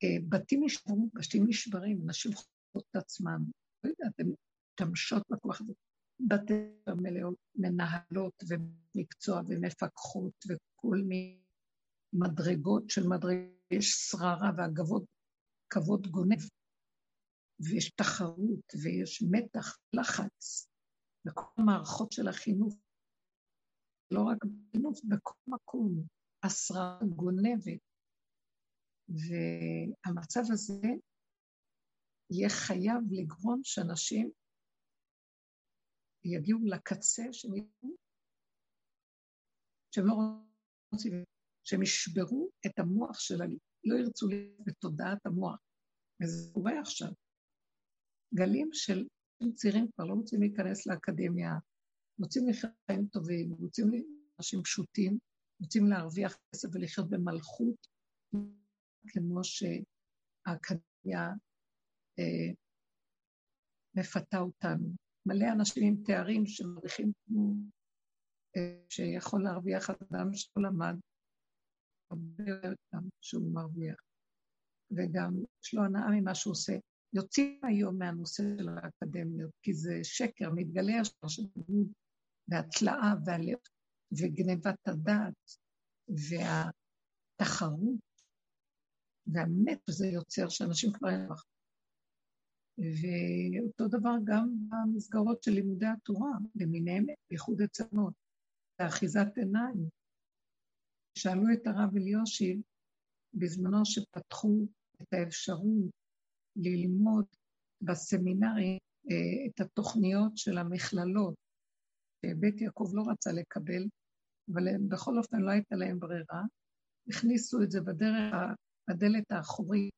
אה, בתים נשברו, בתים נשברים, נשים חושבות את עצמם. לא יודעת, הן משתמשות בכוח הזה. בתי מלאות מנהלות ומקצוע ומפקחות וכל מיני מדרגות של מדרגות, יש שררה והגבות, כבוד גונב, ויש תחרות ויש מתח, לחץ, בכל המערכות של החינוך, לא רק בחינוך, בכל מקום, השררה גונבת. והמצב הזה יהיה חייב לגרום שאנשים יגיעו לקצה שהם יגיעו, שהם לא רוצים, שהם ישברו את המוח של ה... לא ירצו להיות בתודעת המוח. וזה קורה עכשיו. גלים של צעירים כבר לא רוצים להיכנס לאקדמיה, רוצים לחיות חיים טובים, רוצים אנשים פשוטים, רוצים להרוויח כסף ולחיות במלכות, כמו שהאקדמיה אה, מפתה אותנו. מלא אנשים עם תארים שמרוויחים אה, שיכול להרוויח אדם שלא למד, הרבה יותר שהוא מרוויח, וגם יש לו הנאה ממה שהוא עושה. יוצאים היום מהנושא של האקדמיות, כי זה שקר, מתגלה השאר של דמות והתלאה והלב וגנבת הדעת והתחרות והמת שזה יוצר, שאנשים כבר אין לך. ואותו דבר גם במסגרות של לימודי התורה, למיניהם, בייחוד אצלנו, באחיזת עיניים. שאלו את הרב אליושיב, בזמנו שפתחו את האפשרות ללמוד בסמינרי אה, את התוכניות של המכללות. בית יעקב לא רצה לקבל, אבל בכל אופן לא הייתה להם ברירה. הכניסו את זה בדרך, בדלת האחורית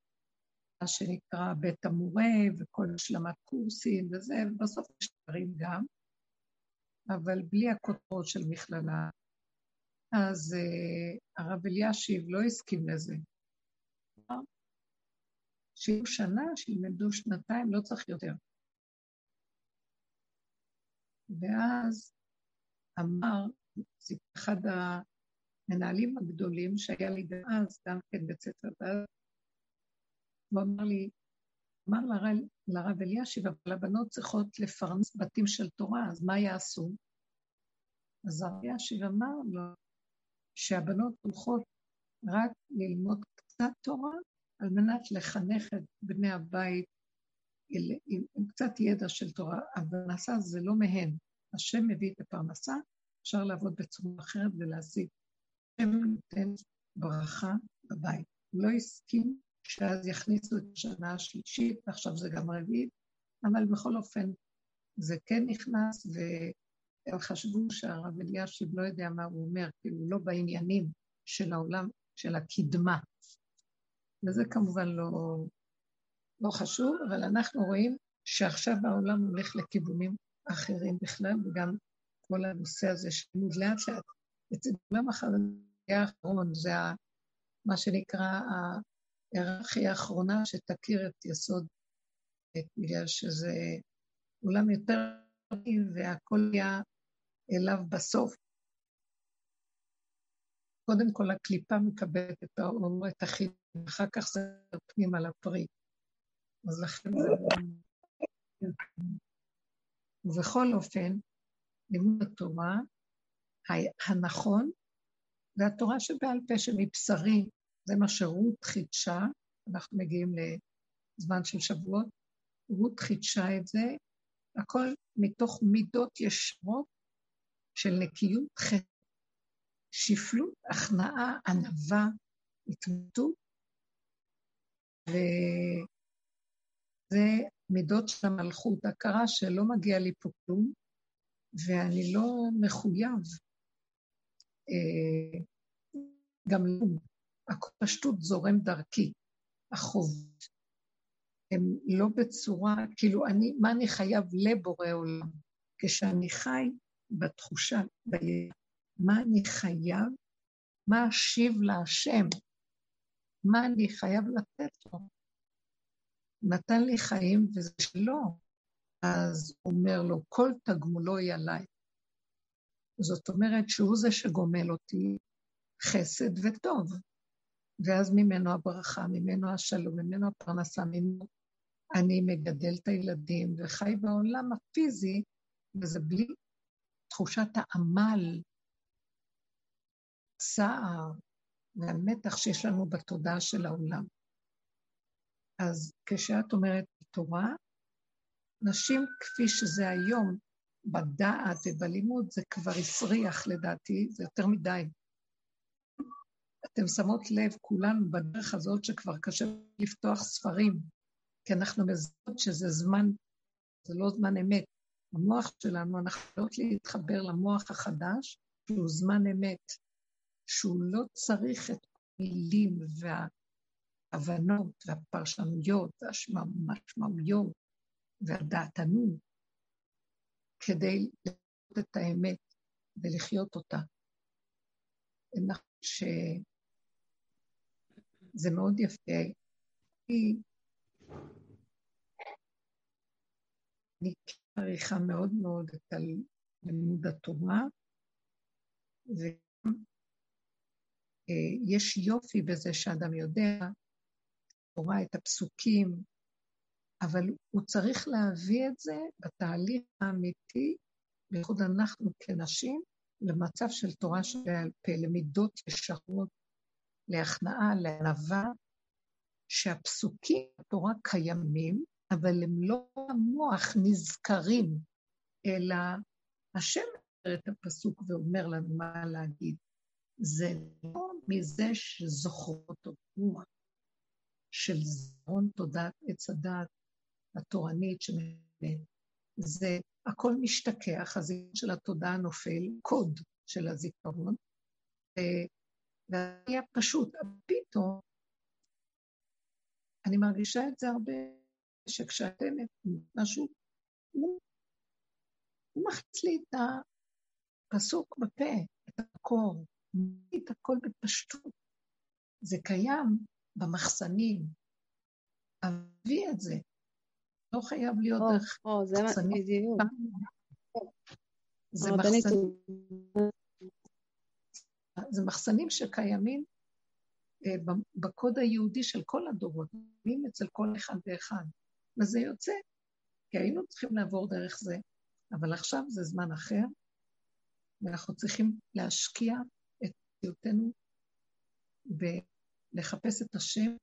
מה שנקרא בית המורה וכל השלמת קורסים וזה, ובסוף יש דברים גם, אבל בלי הכותרות של מכללה. אז uh, הרב אלישיב לא הסכים לזה. שיהיו שנה, שילמדו שנתיים, לא צריך יותר. ואז אמר, אחד המנהלים הגדולים שהיה לי אז, גם כן בית ספר, ואז הוא אמר לי, אמר לרב, לרב אלישיב, אבל הבנות צריכות לפרנס בתים של תורה, אז מה יעשו? אז הרב אלישיב אמר לו שהבנות הולכות רק ללמוד קצת תורה על מנת לחנך את בני הבית עם, עם, קצת ידע של תורה. הפרנסה זה לא מהן. השם מביא את הפרנסה, אפשר לעבוד בצורה אחרת ולהשיג. השם נותן ברכה בבית. לא הסכים שאז יכניסו את השנה השלישית, ועכשיו זה גם רביעית, אבל בכל אופן זה כן נכנס, והם חשבו שהרב אלישיב לא יודע מה הוא אומר, כאילו לא בעניינים של העולם, של הקדמה. וזה כמובן לא, לא חשוב, אבל אנחנו רואים שעכשיו העולם הולך לכיוונים אחרים בכלל, וגם כל הנושא הזה של לימוד לאט לאט. אצל עולם החרדי האחרון זה מה שנקרא ההיררכיה האחרונה שתכיר את יסוד, בגלל שזה עולם יותר טוב והכל יהיה אליו בסוף. קודם כל הקליפה מקבלת את האור, את החיד, ואחר כך זה פנימה לפרי. אז לכן זה... ובכל אופן, לימוד התורה הנכון, והתורה שבעל פה שמבשרי זה מה שרות חידשה, אנחנו מגיעים לזמן של שבועות, רות חידשה את זה, הכל מתוך מידות ישרות של נקיות שפלות, הכנעה, ענווה, התמודדות, וזה מידות של המלכות, הכרה שלא מגיע לי פה כלום, ואני לא מחויב אה, גם לא הפשטות זורם דרכי, החובות. הם לא בצורה, כאילו, אני, מה אני חייב לבורא עולם? כשאני חי בתחושה, בידע, מה אני חייב, מה אשיב להשם, מה אני חייב לתת לו. נתן לי חיים וזה שלו. אז הוא אומר לו, כל תגמולו היא עליי. זאת אומרת שהוא זה שגומל אותי חסד וטוב. ואז ממנו הברכה, ממנו השלום, ממנו הפרנסה, ממנו אני מגדל את הילדים וחי בעולם הפיזי, וזה בלי תחושת העמל, צער והמתח שיש לנו בתודעה של העולם. אז כשאת אומרת תורה, נשים כפי שזה היום, בדעת ובלימוד, זה כבר הסריח לדעתי, זה יותר מדי. אתם שמות לב, כולנו בדרך הזאת שכבר קשה לפתוח ספרים, כי אנחנו מזהות שזה זמן, זה לא זמן אמת. המוח שלנו, אנחנו יכולות להתחבר למוח החדש, שהוא זמן אמת, שהוא לא צריך את המילים וההבנות והפרשנויות והמשמעויות והדעתנות כדי לראות את האמת ולחיות אותה. שזה מאוד יפה. אני מעריכה מאוד מאוד את לימוד התורה, וגם אה, יופי בזה שאדם יודע תורה, את הפסוקים, אבל הוא צריך להביא את זה בתהליך האמיתי, בייחוד אנחנו כנשים, למצב של תורה שבעל פה, למידות ישרות, להכנעה, לענווה, שהפסוקים בתורה קיימים, אבל הם לא המוח נזכרים, אלא השם אומר את הפסוק ואומר לנו מה להגיד. זה לא מזה שזוכרות אותו, של זרון תודעת עץ הדעת התורנית, זה הכל משתכח, הזיכרון של התודעה נופל, קוד של הזיכרון, והיה פשוט, פתאום, אני מרגישה את זה הרבה, שכשאתם משהו, הוא, הוא מכניס לי את הפסוק בפה, את הקור, את הכל בפשטות. זה קיים במחסנים, אביא את זה. לא חייב להיות דרך מחסנים. זה מחסנים. זה מחסנים שקיימים אה, בקוד היהודי של כל הדורות, אצל כל אחד ואחד. וזה יוצא, כי היינו צריכים לעבור דרך זה, אבל עכשיו זה זמן אחר, ואנחנו צריכים להשקיע את מציאותנו ולחפש את השם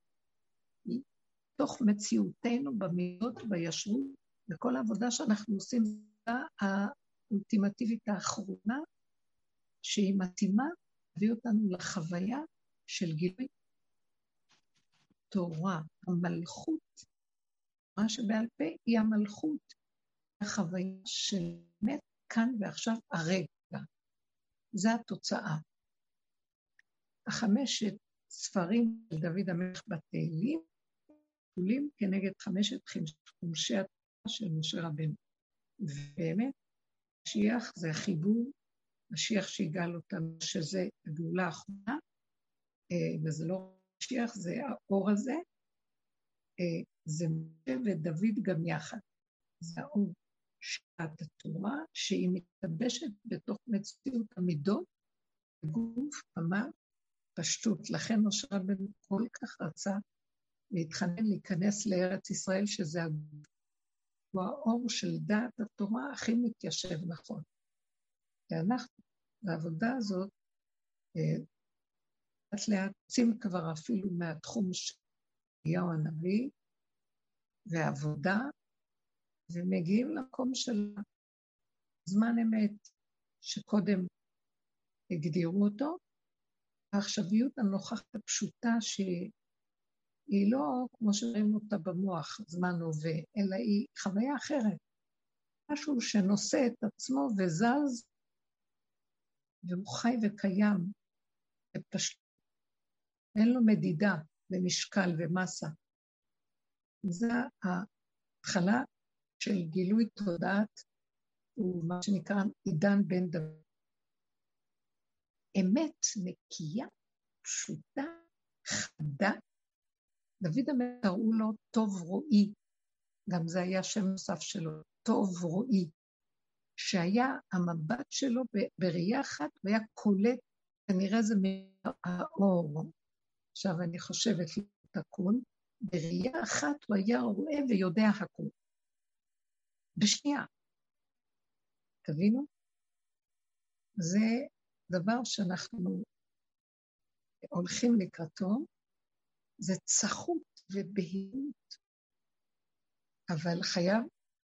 תוך מציאותנו במידות, בישרות, וכל העבודה שאנחנו עושים, האולטימטיבית האחרונה, שהיא מתאימה, להביא אותנו לחוויה של גילוי תורה, המלכות מה שבעל פה היא המלכות, החוויה של אמת כאן ועכשיו הרגע. זו התוצאה. החמשת ספרים של דוד המלך בתהילים כפולים כנגד חמשת חומשי התורה של משה רבנו. ובאמת, משיח זה החיבור, משיח שיגאל אותנו, שזה הגאולה האחרונה, אה, וזה לא משיח, זה האור הזה, אה, זה משה ודוד גם יחד. זה האור שעת התורה, שהיא מתלבשת בתוך מציאות המידות, גוף, ממש, פשטות. לכן משה רבנו כל כך רצה להתחנן להיכנס לארץ ישראל, שזה הגוף. הוא האור של דעת התורה הכי מתיישב נכון. ואנחנו, בעבודה הזאת, אה, לאט לאט יוצאים כבר אפילו מהתחום של אליהו הנביא, ועבודה, ומגיעים למקום של זמן אמת, שקודם הגדירו אותו, העכשוויות הנוכחת הפשוטה שהיא לא כמו שראינו אותה במוח, זמן הווה, אלא היא חוויה אחרת. משהו שנושא את עצמו וזז, והוא חי וקיים ופשוט. אין לו מדידה ומשקל ומסה. זה ההתחלה של גילוי תודעת, הוא מה שנקרא עידן בן דוד. אמת נקייה, פשוטה, חדה, דוד המלך קראו לו טוב רועי, גם זה היה שם נוסף שלו, טוב רועי, שהיה המבט שלו בראייה אחת, והיה קולט, כנראה זה מהאור. עכשיו אני חושבת את הכול, בראייה אחת הוא היה רואה ויודע הכול. בשנייה. תבינו? זה דבר שאנחנו הולכים לקראתו, זה צחות ובהירות, אבל חייב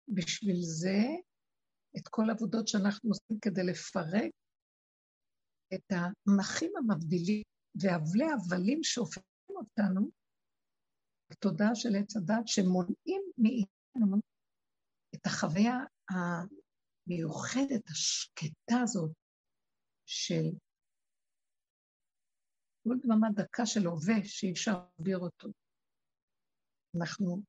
בשביל זה את כל העבודות שאנחנו עושים כדי לפרק את המחים המבדילים ואבלי הבלים שהופכים אותנו לתודעה של עץ הדת, שמונעים מאיתנו את החוויה המיוחדת, השקטה הזאת, של כל דממה דקה של הווה שאי אפשר להעביר אותו. אנחנו,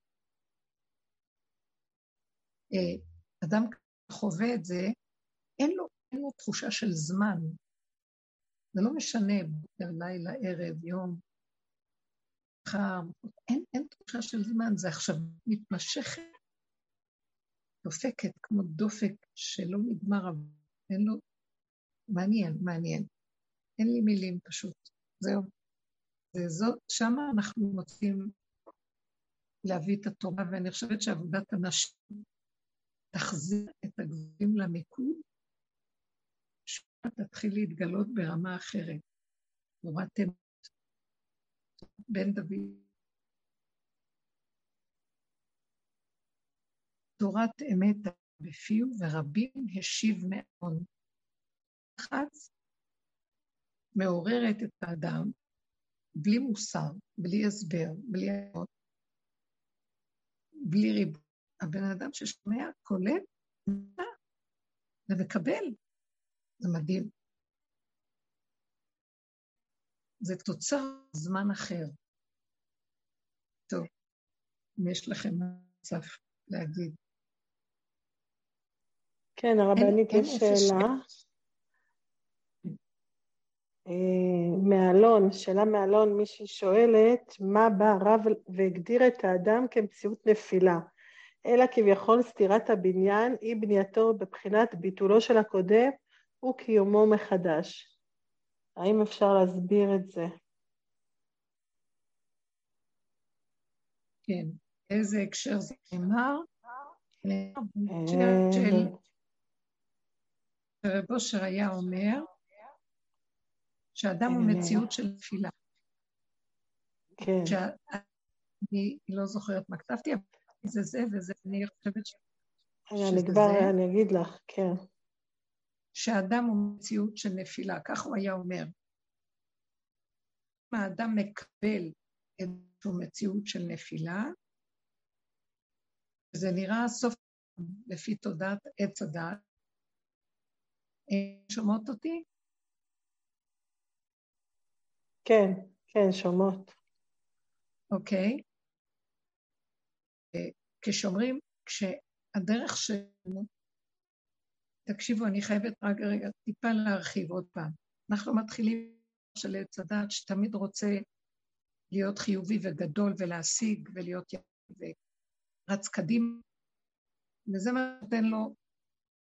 אה, אדם חווה את זה, אין לו, אין לו תחושה של זמן. זה לא משנה, בוקר, לילה, ערב, יום, מחר, אין, אין תחושה של זמן, זה עכשיו מתמשכת, דופקת כמו דופק שלא נגמר, אין לו, מעניין, מעניין. אין לי מילים פשוט, זהו. וזאת, שמה אנחנו מוצאים להביא את התורה, ואני חושבת שעבודת הנשים תחזיר את הגבולים למיקוד, שמה תתחיל להתגלות ברמה אחרת. תורת אמת. בן דוד. תורת אמת בפיו ורבים השיב מעון. אחת מעוררת את האדם בלי מוסר, בלי הסבר, בלי אבות, בלי ריבוי. הבן אדם ששומע, קולט, ומקבל. זה מדהים. זה תוצר זמן אחר. טוב, אם יש לכם מצב להגיד. כן, הרבנית, יש שאלה. אה, מאלון, שאלה מאלון, מישהי שואלת, מה בא הרב והגדיר את האדם כמציאות נפילה? אלא כביכול סתירת הבניין היא בנייתו בבחינת ביטולו של הקודם וקיומו מחדש. האם אפשר להסביר את זה? כן. איזה הקשר זה נאמר? אה, של רב אושר היה אומר שאדם הוא אה, מציאות של תפילה. כן. אני לא זוכרת מה כתבתי, אבל זה זה וזה, אני חושבת ש... אני כבר, אני אגיד לך, כן. שאדם הוא מציאות של נפילה, כך הוא היה אומר. אם האדם מקבל איזושהי מציאות של נפילה, זה נראה סוף לפי תודעת עץ הדת. שומעות אותי? כן, כן, שומעות. אוקיי. כשאומרים, כשהדרך שלנו, תקשיבו, אני חייבת רק רגע טיפה להרחיב עוד פעם. אנחנו מתחילים של עץ הדת שתמיד רוצה להיות חיובי וגדול ולהשיג ולהיות יפה ורץ קדימה, וזה מה שנותן לו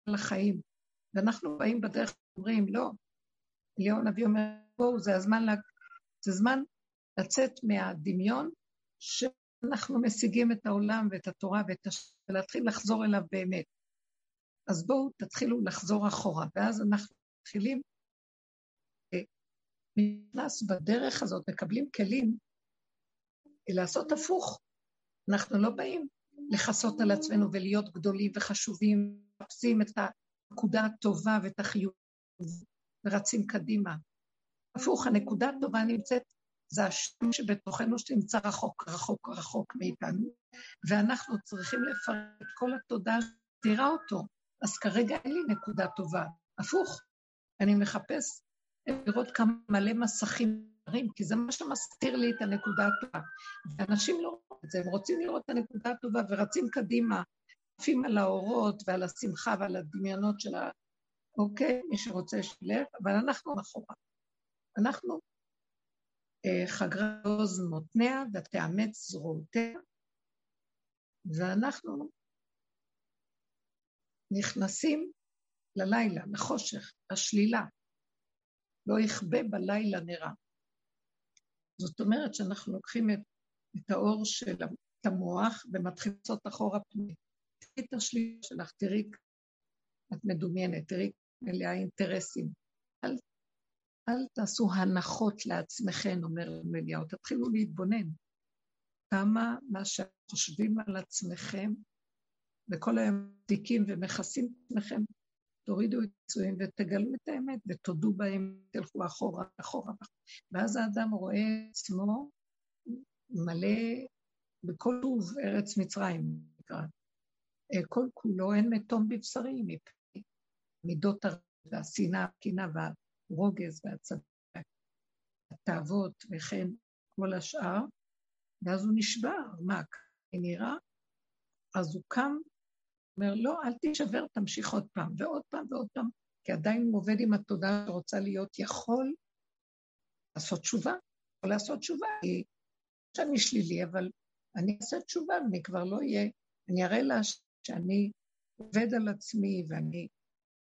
לחיים. ואנחנו באים בדרך ואומרים, לא, אליהו הנביא אומר, בואו, זה הזמן, לה... זה זמן לצאת מהדמיון שאנחנו משיגים את העולם ואת התורה ואת הש... ולהתחיל לחזור אליו באמת. אז בואו תתחילו לחזור אחורה, ואז אנחנו מתחילים, אה, נכנס בדרך הזאת, מקבלים כלים לעשות הפוך. אנחנו לא באים לכסות על עצמנו ולהיות גדולים וחשובים, מחפשים את הנקודה הטובה ואת החיוב ורצים קדימה. הפוך, הנקודה הטובה נמצאת, זה השם שבתוכנו שנמצא רחוק, רחוק, רחוק מאיתנו, ואנחנו צריכים לפרק את כל התודעה שתראה אותו. אז כרגע אין לי נקודה טובה. הפוך, אני מחפש לראות כמה מלא מסכים כי זה מה שמסתיר לי את הנקודה הטובה. ואנשים לא רואים את זה, הם רוצים לראות את הנקודה הטובה ורצים קדימה, עפים על האורות ועל השמחה ועל הדמיונות של ה... אוקיי, מי שרוצה שילך, אבל אנחנו מאחורה. אנחנו חגרה עוז מותניה ותאמץ זרועותיה, ואנחנו נכנסים ללילה, לחושך, לשלילה. לא יכבה בלילה נרה. זאת אומרת שאנחנו לוקחים את, את האור של המוח ומתחילים לעשות אחורה פנימית. תראי את השלילה שלך, תראי, את מדומיינת, תראי מלאה אינטרסים. אל, אל תעשו הנחות לעצמכם, אומר אליהו, תתחילו להתבונן. כמה מה שאתם חושבים על עצמכם, וכל היום תיקים ומכסים את עצמכם, תורידו את הציונים ותגלו את האמת ותודו בהם, תלכו אחורה, אחורה. ואז האדם רואה עצמו מלא בכל טוב ארץ מצרים, נקרא. אה, כל כולו אין מתום בבשרי מפני מידות והשנאה, הקנאה והרוגז והתאוות וכן כל השאר, ואז הוא נשבר, מה, נראה? אז הוא קם אומר, לא, אל תישבר, תמשיך עוד פעם, ועוד פעם ועוד פעם, כי עדיין הוא עובד עם התודעה שרוצה להיות יכול לעשות תשובה, או לעשות תשובה, כי שאני שלילי, אבל אני אעשה תשובה ואני כבר לא אהיה, אני אראה לה שאני עובד על עצמי ואני...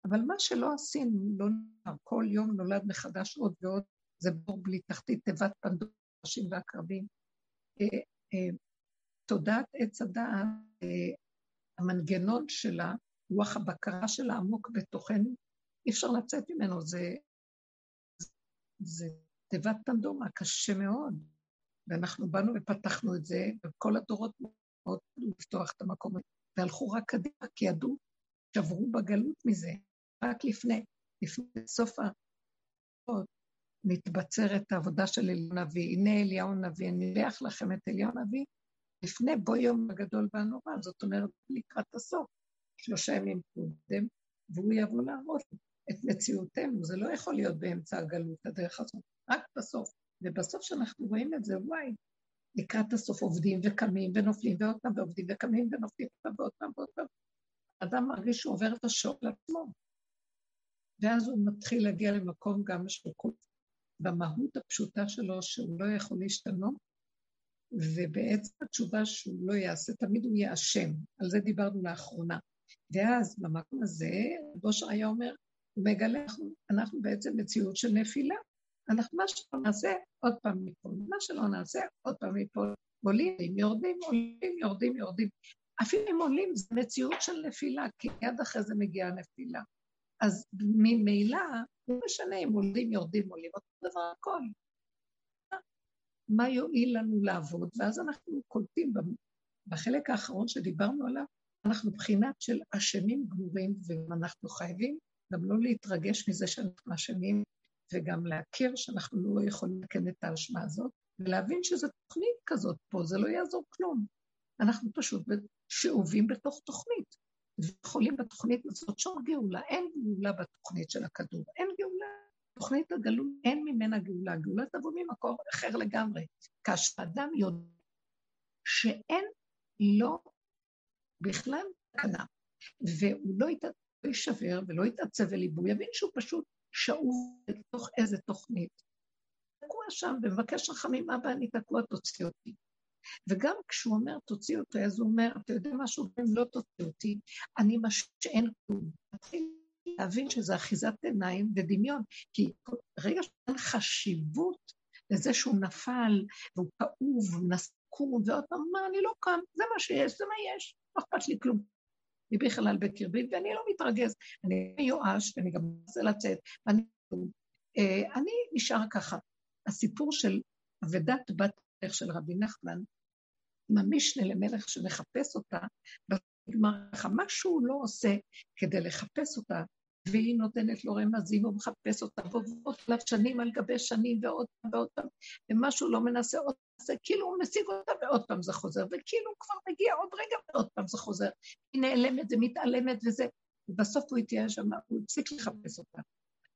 אבל מה שלא עשינו, לא נאמר, כל יום נולד מחדש עוד ועוד, זה בור בלי תחתית, תיבת פנדור, נשים ועקרבים. אה, אה, תודעת עץ הדעת אה, המנגנון שלה, רוח הבקרה שלה עמוק בתוכנו, אי אפשר לצאת ממנו, זה, זה, זה תיבת פנדומה, קשה מאוד. ואנחנו באנו ופתחנו את זה, וכל הדורות מאוד לפתוח את המקום הזה, והלכו רק קדימה, כי ידעו, שברו בגלות מזה. רק לפני, לפני סוף ה... מתבצרת העבודה של אליהו נביא. הנה אליהו נביא, אני אניח לכם את אליהו נביא, לפני בוא יום הגדול והנורא, זאת אומרת, לקראת הסוף, שלושה ימים קודם, והוא יבוא להראות את מציאותנו. זה לא יכול להיות באמצע הגלות, הדרך הזאת, רק בסוף. ובסוף שאנחנו רואים את זה, וואי, לקראת הסוף עובדים וקמים ונופלים ועוד פעם ועובדים וקמים ונופלים ועוד פעם ועוד פעם. אדם מרגיש שהוא עובר את השוק לעצמו. ואז הוא מתחיל להגיע למקום גם שהוא במהות הפשוטה שלו, שהוא לא יכול להשתנות, ובעצם התשובה שהוא לא יעשה, תמיד הוא יהיה אשם. על זה דיברנו לאחרונה. ואז במקום הזה, בושר היה אומר, הוא מגלה, אנחנו, אנחנו בעצם מציאות של נפילה. אנחנו, מה שלא נעשה, עוד פעם ניפול. מה שלא נעשה, עוד פעם ניפול. עולים, יורדים, עולים, יורדים, יורדים. אפילו אם עולים, זו מציאות של נפילה, כי יד אחרי זה מגיעה נפילה. אז ממילא, לא משנה אם עולים, יורדים, עולים, אותו דבר הכל. מה יועיל לנו לעבוד, ואז אנחנו קולטים בחלק האחרון שדיברנו עליו, אנחנו בחינת של אשמים גמורים, ואנחנו חייבים גם לא להתרגש מזה שאנחנו אשמים, וגם להכיר שאנחנו לא יכולים לתקן את האשמה הזאת, ולהבין שזו תוכנית כזאת פה, זה לא יעזור כלום. אנחנו פשוט שאובים בתוך תוכנית, ויכולים בתוכנית הזאת שום גאולה, אין גאולה בתוכנית של הכדור, אין גאולה תוכנית הגלות, אין ממנה גאולה, גאולה תבוא ממקור אחר לגמרי. כאשר אדם יודע שאין לו בכלל תקנה, והוא לא יישבר ולא יתעצב וליבו, יבין שהוא פשוט שאוב לתוך איזה תוכנית. תקוע שם ומבקש רחמים, אבא, אני תקוע, תוציא אותי. וגם כשהוא אומר, תוציא אותי, אז הוא אומר, אתה יודע משהו, אם לא תוציא אותי, אני מה שאין כלום. להבין שזה אחיזת עיניים ודמיון, כי רגע שאין חשיבות לזה שהוא נפל, והוא כאוב, נסקום, ועוד פעם, מה, אני לא קם, זה מה שיש, זה מה יש, לא אכפת לי כלום. אני בכלל בקרבי, ואני לא מתרגז, אני מיואש, ואני גם רוצה לצאת, ואני... אה, אני נשאר ככה. הסיפור של אבדת בת מלך של רבי נחמן, המשנה למלך שמחפש אותה, נגמר לך, מה שהוא לא עושה כדי לחפש אותה, והיא נותנת לו רמזים, הוא מחפש אותה, ועוברות עליו שנים על גבי שנים, ועוד פעם ועוד פעם, ומשהו לא מנסה עוד פעם, כאילו הוא משיג אותה ועוד פעם זה חוזר, וכאילו הוא כבר מגיע עוד רגע ועוד פעם זה חוזר. היא נעלמת ומתעלמת וזה, ובסוף הוא התייאש הוא הפסיק לחפש אותה.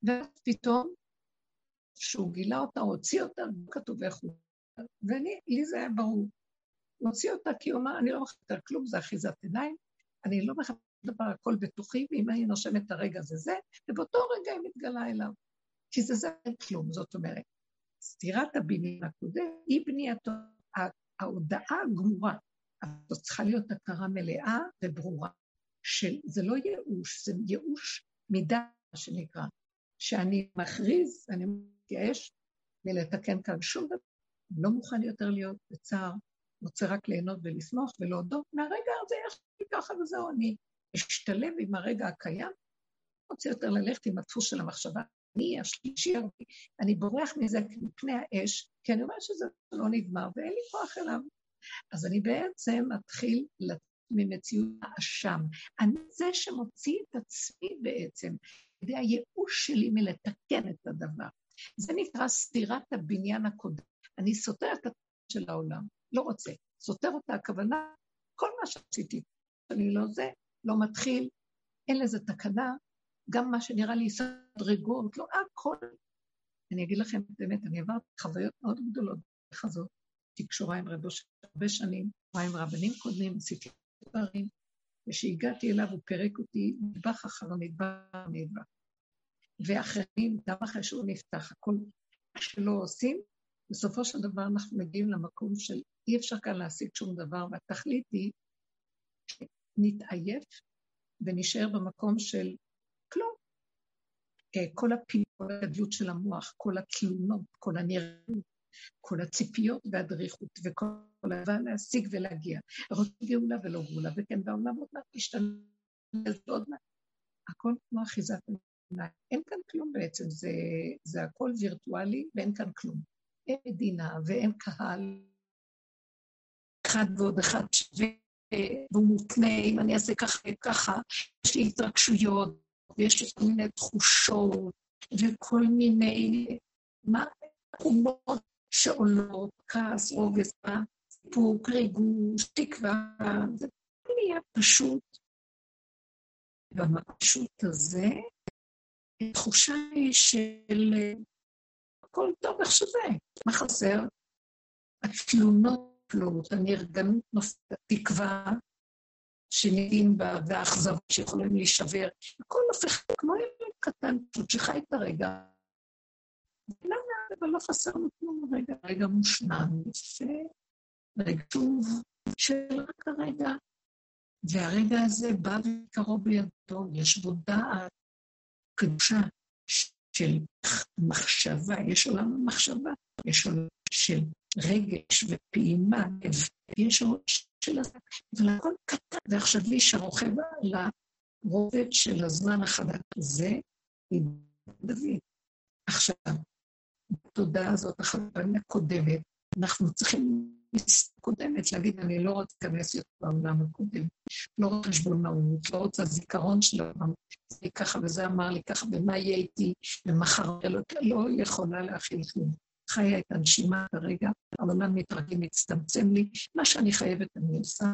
ואז פתאום, כשהוא גילה אותה, הוא הוציא אותה, לא כתוב איך הוא... ואני, לי זה היה ברור. הוציא אותה כי הוא אמר, אני לא מחפשת על כלום, זה אחיזת עיניים, אני לא מחפשת דבר, הכל בתוכי, ואם אני נושמת את הרגע זה זה, ובאותו רגע היא מתגלה אליו. כי זה זה אין כלום, זאת אומרת. סתירת הבניין הקודם היא בנייתו, ההודעה הגמורה. זאת צריכה להיות הכרה מלאה וברורה, שזה לא ייאוש, זה ייאוש מידה, מה שנקרא, שאני מכריז, אני מתייאש מלתקן כאן שום דבר, לא מוכן יותר להיות בצער, רוצה רק ליהנות ולשמוח ולהודות, מהרגע הזה יש לי ככה וזהו, אני אשתלב עם הרגע הקיים, רוצה יותר ללכת עם הדפוס של המחשבה, אני השלישי, אני בורח מזה מפני האש, כי אני אומרת שזה לא נגמר ואין לי כוח אליו. אז אני בעצם מתחיל ממציאות האשם. אני זה שמוציא את עצמי בעצם, כדי הייאוש שלי מלתקן את הדבר. זה נקרא סתירת הבניין הקודם. אני סותר את התקן של העולם, לא רוצה. סותר אותה, הכוונה, כל מה שעשיתי, אני לא זה, לא מתחיל, אין לזה תקנה, גם מה שנראה לי סדרגות, לא הכל. אני אגיד לכם, באמת, אני עברתי חוויות מאוד גדולות בדרך הזאת, תקשורה עם רבו של הרבה שנים, עם רבנים קודמים, עשיתי דברים, וכשהגעתי אליו הוא פירק אותי נדבך אחר נדבך נדבך. ואחרים, גם אחרי שהוא נפתח, הכל שלא עושים, בסופו של דבר אנחנו מגיעים למקום של אי אפשר כאן להשיג שום דבר, והתכלית היא שנתעייף ונשאר במקום של כלום. אה, כל הגדלות של המוח, כל התלונות, כל הנראות, כל הציפיות והדריכות וכל אהבה להשיג ולהגיע. רוצה גאולה ולא גאולה, וכן, והעולם עוד מעט משתנה ועוד מעט. הכל כמו אחיזת עיניים. אין כאן כלום בעצם, זה, זה הכל וירטואלי ואין כאן כלום. אין מדינה ואין קהל. אחד ועוד אחד שווה, והוא מותנה, אם אני אעשה ככה וככה, יש לי התרגשויות, ויש לי כל מיני תחושות, וכל מיני, מה, תחומות שעולות, כעס, רוגז, סיפוק, ריגוש, תקווה, זה נהיה פשוט. ובפשוט הזה, התחושה היא של הכל טוב איך שזה, מה חסר? התלונות נופלות, הנרגנות נופלת, התקווה שנהיים בה, והאכזבות שיכולים להישבר, הכל הופך כמו ילד קטן, פשוט שחי את הרגע. למה? אבל לא חסר כלום רגע, רגע מושלם, יפה, רגע טוב, של רק הרגע. והרגע הזה בא וקרוב בידו, יש בו דעת קדושה של מחשבה, יש עולם המחשבה, יש עולם של רגש ופעימה, יש עולם של הזמן, אבל הכל קטן, ועכשווי שרוכב על הרובד של הזמן החדש הזה, היא דוד. עכשיו, בתודעה הזאת, החלטה הקודמת, אנחנו צריכים קודמת, להגיד, אני לא רוצה להיכנס יותר לעולם הקודם, לא רוצה חשבונאות, לא רוצה זיכרון של העולם, זה ככה וזה אמר לי ככה, ומה יהיה איתי, ומחר לא, לא יכולה להכיל כלום. חיה את הנשימה כרגע, העולם מתרגל, מצטמצם לי, מה שאני חייבת אני עושה.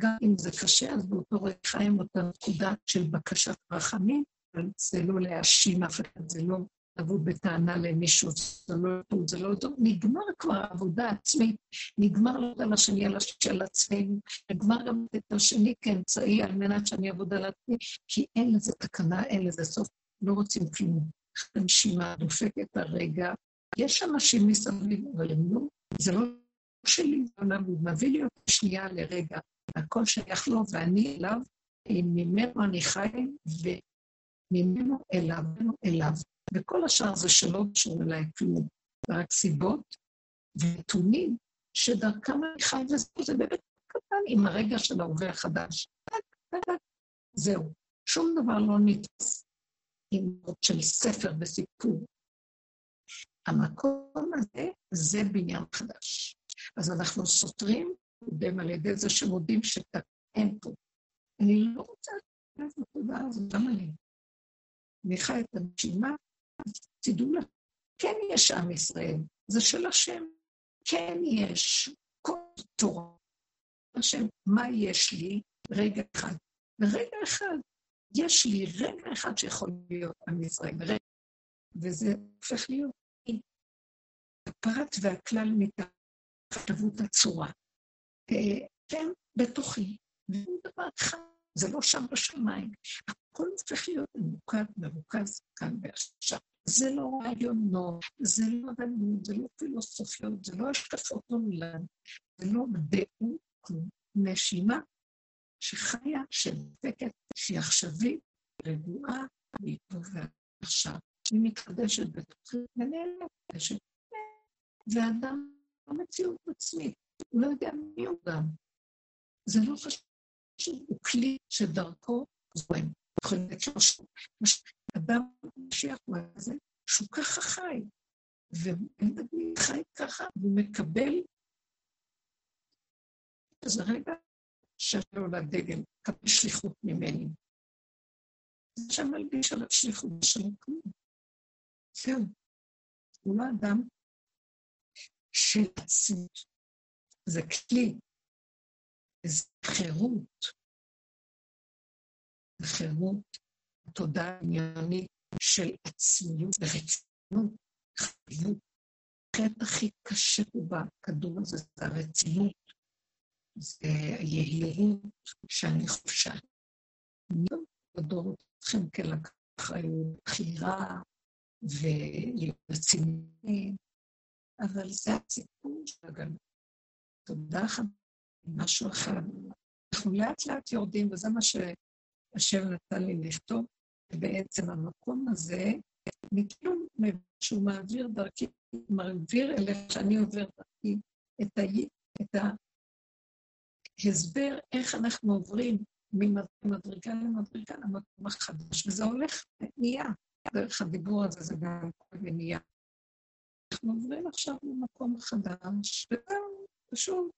גם אם זה קשה, אז באותו רגע חיים אותה נקודה של בקשת רחמים, אבל זה לא להאשים אף אחד, זה לא לבוא בטענה למישהו, זה לא טוב, זה לא טוב, נגמר כבר העבודה העצמית, נגמר לעבוד על השני על של עצמנו, נגמר גם את השני כאמצעי על מנת שאני אעבוד על עצמי, כי אין לזה תקנה, אין לזה סוף, לא רוצים כלום. הנשימה דופקת הרגע. יש אנשים מסביב, אבל הם לא, זה לא שלי, זה עולם, הוא מביא לי אותי שנייה לרגע. הכל שייך לו ואני אליו, ממנו אני חי, וממנו אליו, אליו. וכל השאר זה שלא קשור אליי כלום, רק סיבות ונתונים שדרכם אני חי וזהו, זה באמת קטן עם הרגע של ההווה החדש. זהו, שום דבר לא נתפס עם עוד של ספר וסיפור. המקום הזה זה בניין חדש. אז אנחנו סותרים קודם על ידי זה שמודים שאין פה. אני לא רוצה את התודעה הזאת, גם אני. אני חי את הנשימה תדעו לך, כן יש עם ישראל, זה של השם. כן יש כל תורה. השם, מה יש לי? רגע אחד. ורגע אחד, יש לי רגע אחד שיכול להיות עם ישראל, רגע. וזה הופך להיות הפרט והכלל מתחתבות הצורה. כן, בתוכי. והוא דבר אחד, זה לא שם בשמיים. הכל הופך להיות ממוקד, מרוכז כאן ועכשיו. זה לא רעיונות, זה לא רעיונות, זה לא פילוסופיות, זה לא השקפות עולם, זה לא דעות, נשימה שחיה, שנדפקת, שהיא עכשווית, רגועה, והיא פה ועכשיו. היא מתחדשת בתוכי ונעלמת, ואדם לא מציאות עצמית, הוא לא יודע מי הוא גם. זה לא חשוב, הוא כלי שדרכו זורם. אדם משיח הוא הזה, שהוא ככה חי, ובן דוד חי ככה, והוא מקבל אז רגע שעלו לדגל, קבל שליחות ממני. זה שם מלביש עליו שליחות שלו כלום. זהו. הוא לא אדם של עצמות. זה כלי, זה חירות. חירות, תודעה עניינית של עצמיות ורצינות, חיות. החטא הכי קשה פה בכדור הזה זה הרצינות. זה היהירות שאני חופשה. לא לדור אתכם כלקח אחריות, בחירה ורציני, אבל זה הסיפור של הגלות. תודה לך, משהו אחר. אנחנו לאט לאט יורדים, וזה מה שהשם נתן לי לכתוב, בעצם המקום הזה, מכאילו שהוא מעביר דרכי, מעביר אליך שאני עובר דרכי את, ה... את ההסבר איך אנחנו עוברים ממדרגה למדרגה למקום החדש, וזה הולך, נהיה. דרך הדיבור הזה זה גם ונהיה. אנחנו עוברים עכשיו למקום חדש, וזהו, פשוט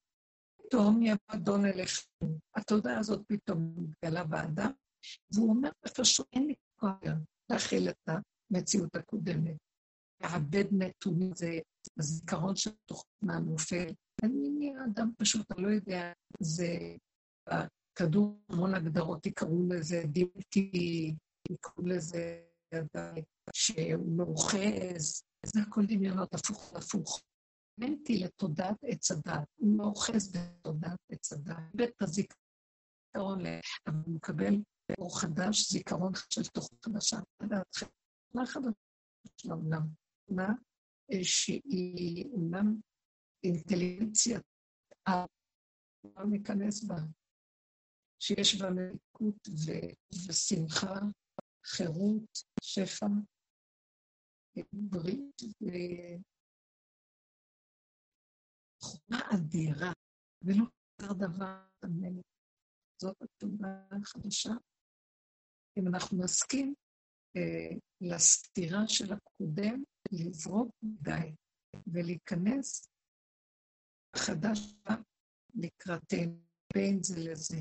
פתאום יבוא אדון אליך. התודעה הזאת פתאום מתגלה באדם, והוא אומר פשוט, אין לי כוח להכיל את המציאות הקודמת. לעבד נתונים זה הזיכרון של תוכנה נופל. אני נהיה אדם פשוט, אני לא יודע, זה בכדור המון הגדרות יקראו לזה דימתי, יקראו לזה שהוא מאוחז, זה הכל דמיונות הפוך מנטי לתודעת עץ הדת, הוא מאוחז בתודעת עץ הדת, בית הזיכרון, אבל הוא מקבל אור חדש, זיכרון של תוכנית חדשה, לדעתכם. מה חדש של העולם? מה שהיא אומנם אינטליגנציה, לא ניכנס בה, שיש בה מלכות ושמחה, חירות, שפע, ברית וחומה אדירה, ולא יותר דבר המלך. זאת התודה החדשה. אם אנחנו נסכים אה, לסתירה של הקודם, לזרוק מדי ולהיכנס חדש לקראתנו, בין זה לזה.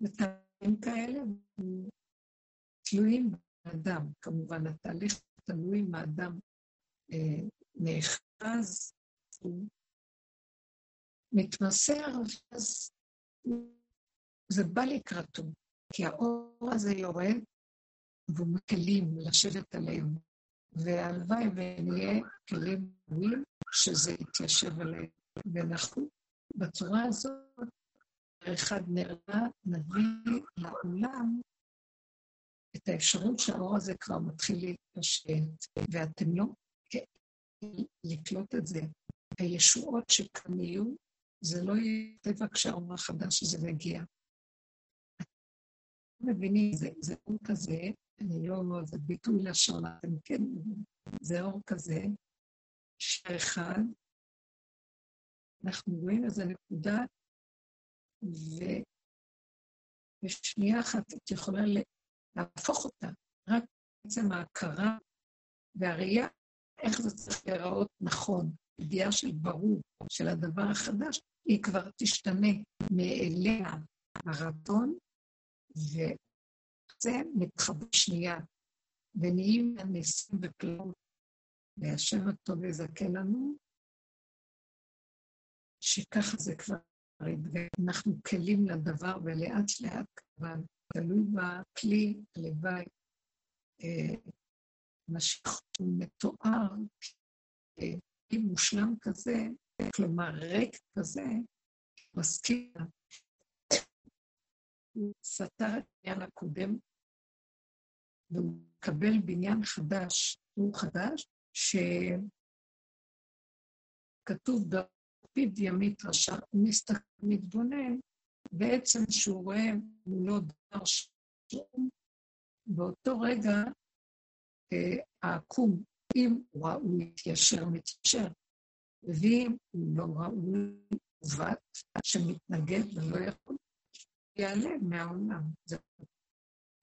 ותהליכים כאלה תלויים באדם, כמובן, התהליך תלוי אם האדם אה, נאחז, הוא מתמסר, אז זה בא לקראתו, כי האור הזה יורד והוא מכלים לשבת עליהם, והלוואי ונהיה כלים ראויים שזה יתיישב עליהם. ואנחנו בצורה הזאת, אחד נראה נביא לעולם את האפשרות שהאור הזה כבר מתחיל להתפשט, ואתם לא לקלוט את זה. הישועות שכאן יהיו, זה לא יהיה טבע כשהאור החדש הזה מגיע. מבינים, זה, זה אור כזה, אני לא, אומר, זה ביטוי לשון, אתם כן מבינים, זה אור כזה, שאחד, אנחנו רואים איזה נקודה, ובשנייה אחת את יכולה להפוך אותה, רק בעצם ההכרה והראייה, איך זה צריך להיראות נכון, ידיעה של ברור של הדבר החדש, היא כבר תשתנה מאליה הרצון, וזה מתחבא שנייה, ונהיים הניסים וכללות, והשם הטוב יזכה לנו, שככה זה כבר אנחנו כלים לדבר, ולאט לאט כבר תלוי בכלי, הלוואי, משיך אה, מתואר, כלי אה, מושלם כזה, כלומר ריק כזה, מזכיר הוא סתר את העניין הקודם, והוא לקבל בניין חדש, הוא חדש, שכתוב בפיד ימית רשע, הוא מתבונן, בעצם שהוא רואה מולו דבר שום, באותו רגע אה, העקום, אם הוא להתיישר, מתיישר, ואם הוא לא ראוי, עוות, שמתנגד ולא יכול, ייעלם מהעולם.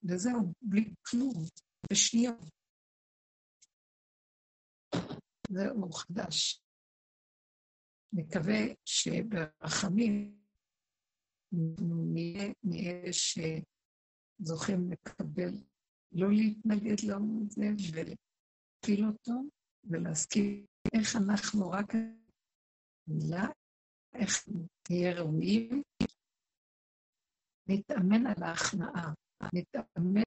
וזהו, בלי כלום, בשניות. זה אור חדש. נקווה שברחמים נהיה מאלה שזוכים לקבל, לא להתנגד לעולם הזה ולהפיל אותו ולהסכים איך אנחנו רק מילה, איך נהיה ראויים, נתאמן על ההכנעה, נתאמן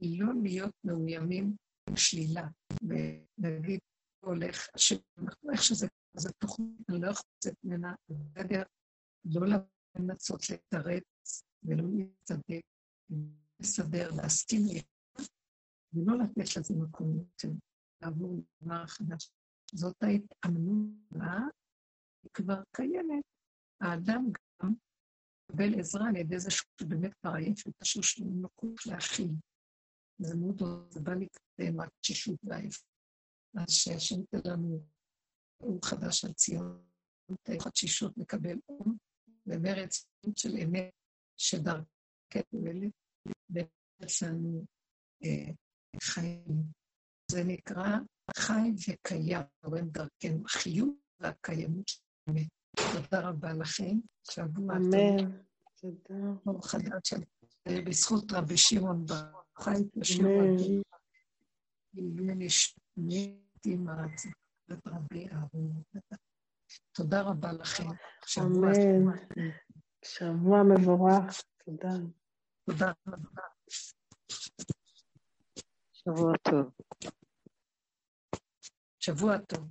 לא להיות מאוימים בשלילה, ונגיד, הולך, איך שזה, זה תוכנית, אני לא יכול לצאת ממנה, לא לנסות לתרץ ולא להצטדק, לסדר, להסכים לך, ולא לתת לזה מקום יותר, לעבור לדבר חדש. זאת ההתאמנות הבאה, היא כבר קיימת. האדם גם מקבל עזרה על ידי זה שהוא באמת כבר עייף ותשוש ומקום להכיל. זה מאוד טוב, זה בא לקדם התשישות והעייף. אז שהשם ייתן לנו אור חדש על ציון, את התשישות נקבל אור, ומרץ של אמת שדרכנו פועלת, ומרץ לנו אה, חיים. זה נקרא חי וקיים, רואים דרכנו, החיות והקיימות של אמת. תודה רבה לכם, שבוע טוב. אמן. תודה. ברוך הדעת של... בזכות רבי שמעון בר חי את השם רבי. נשמעתי מעצת רבי אהרון. תודה רבה לכם. אמן. שבוע מבורך. תודה. תודה רבה. שבוע טוב. שבוע טוב.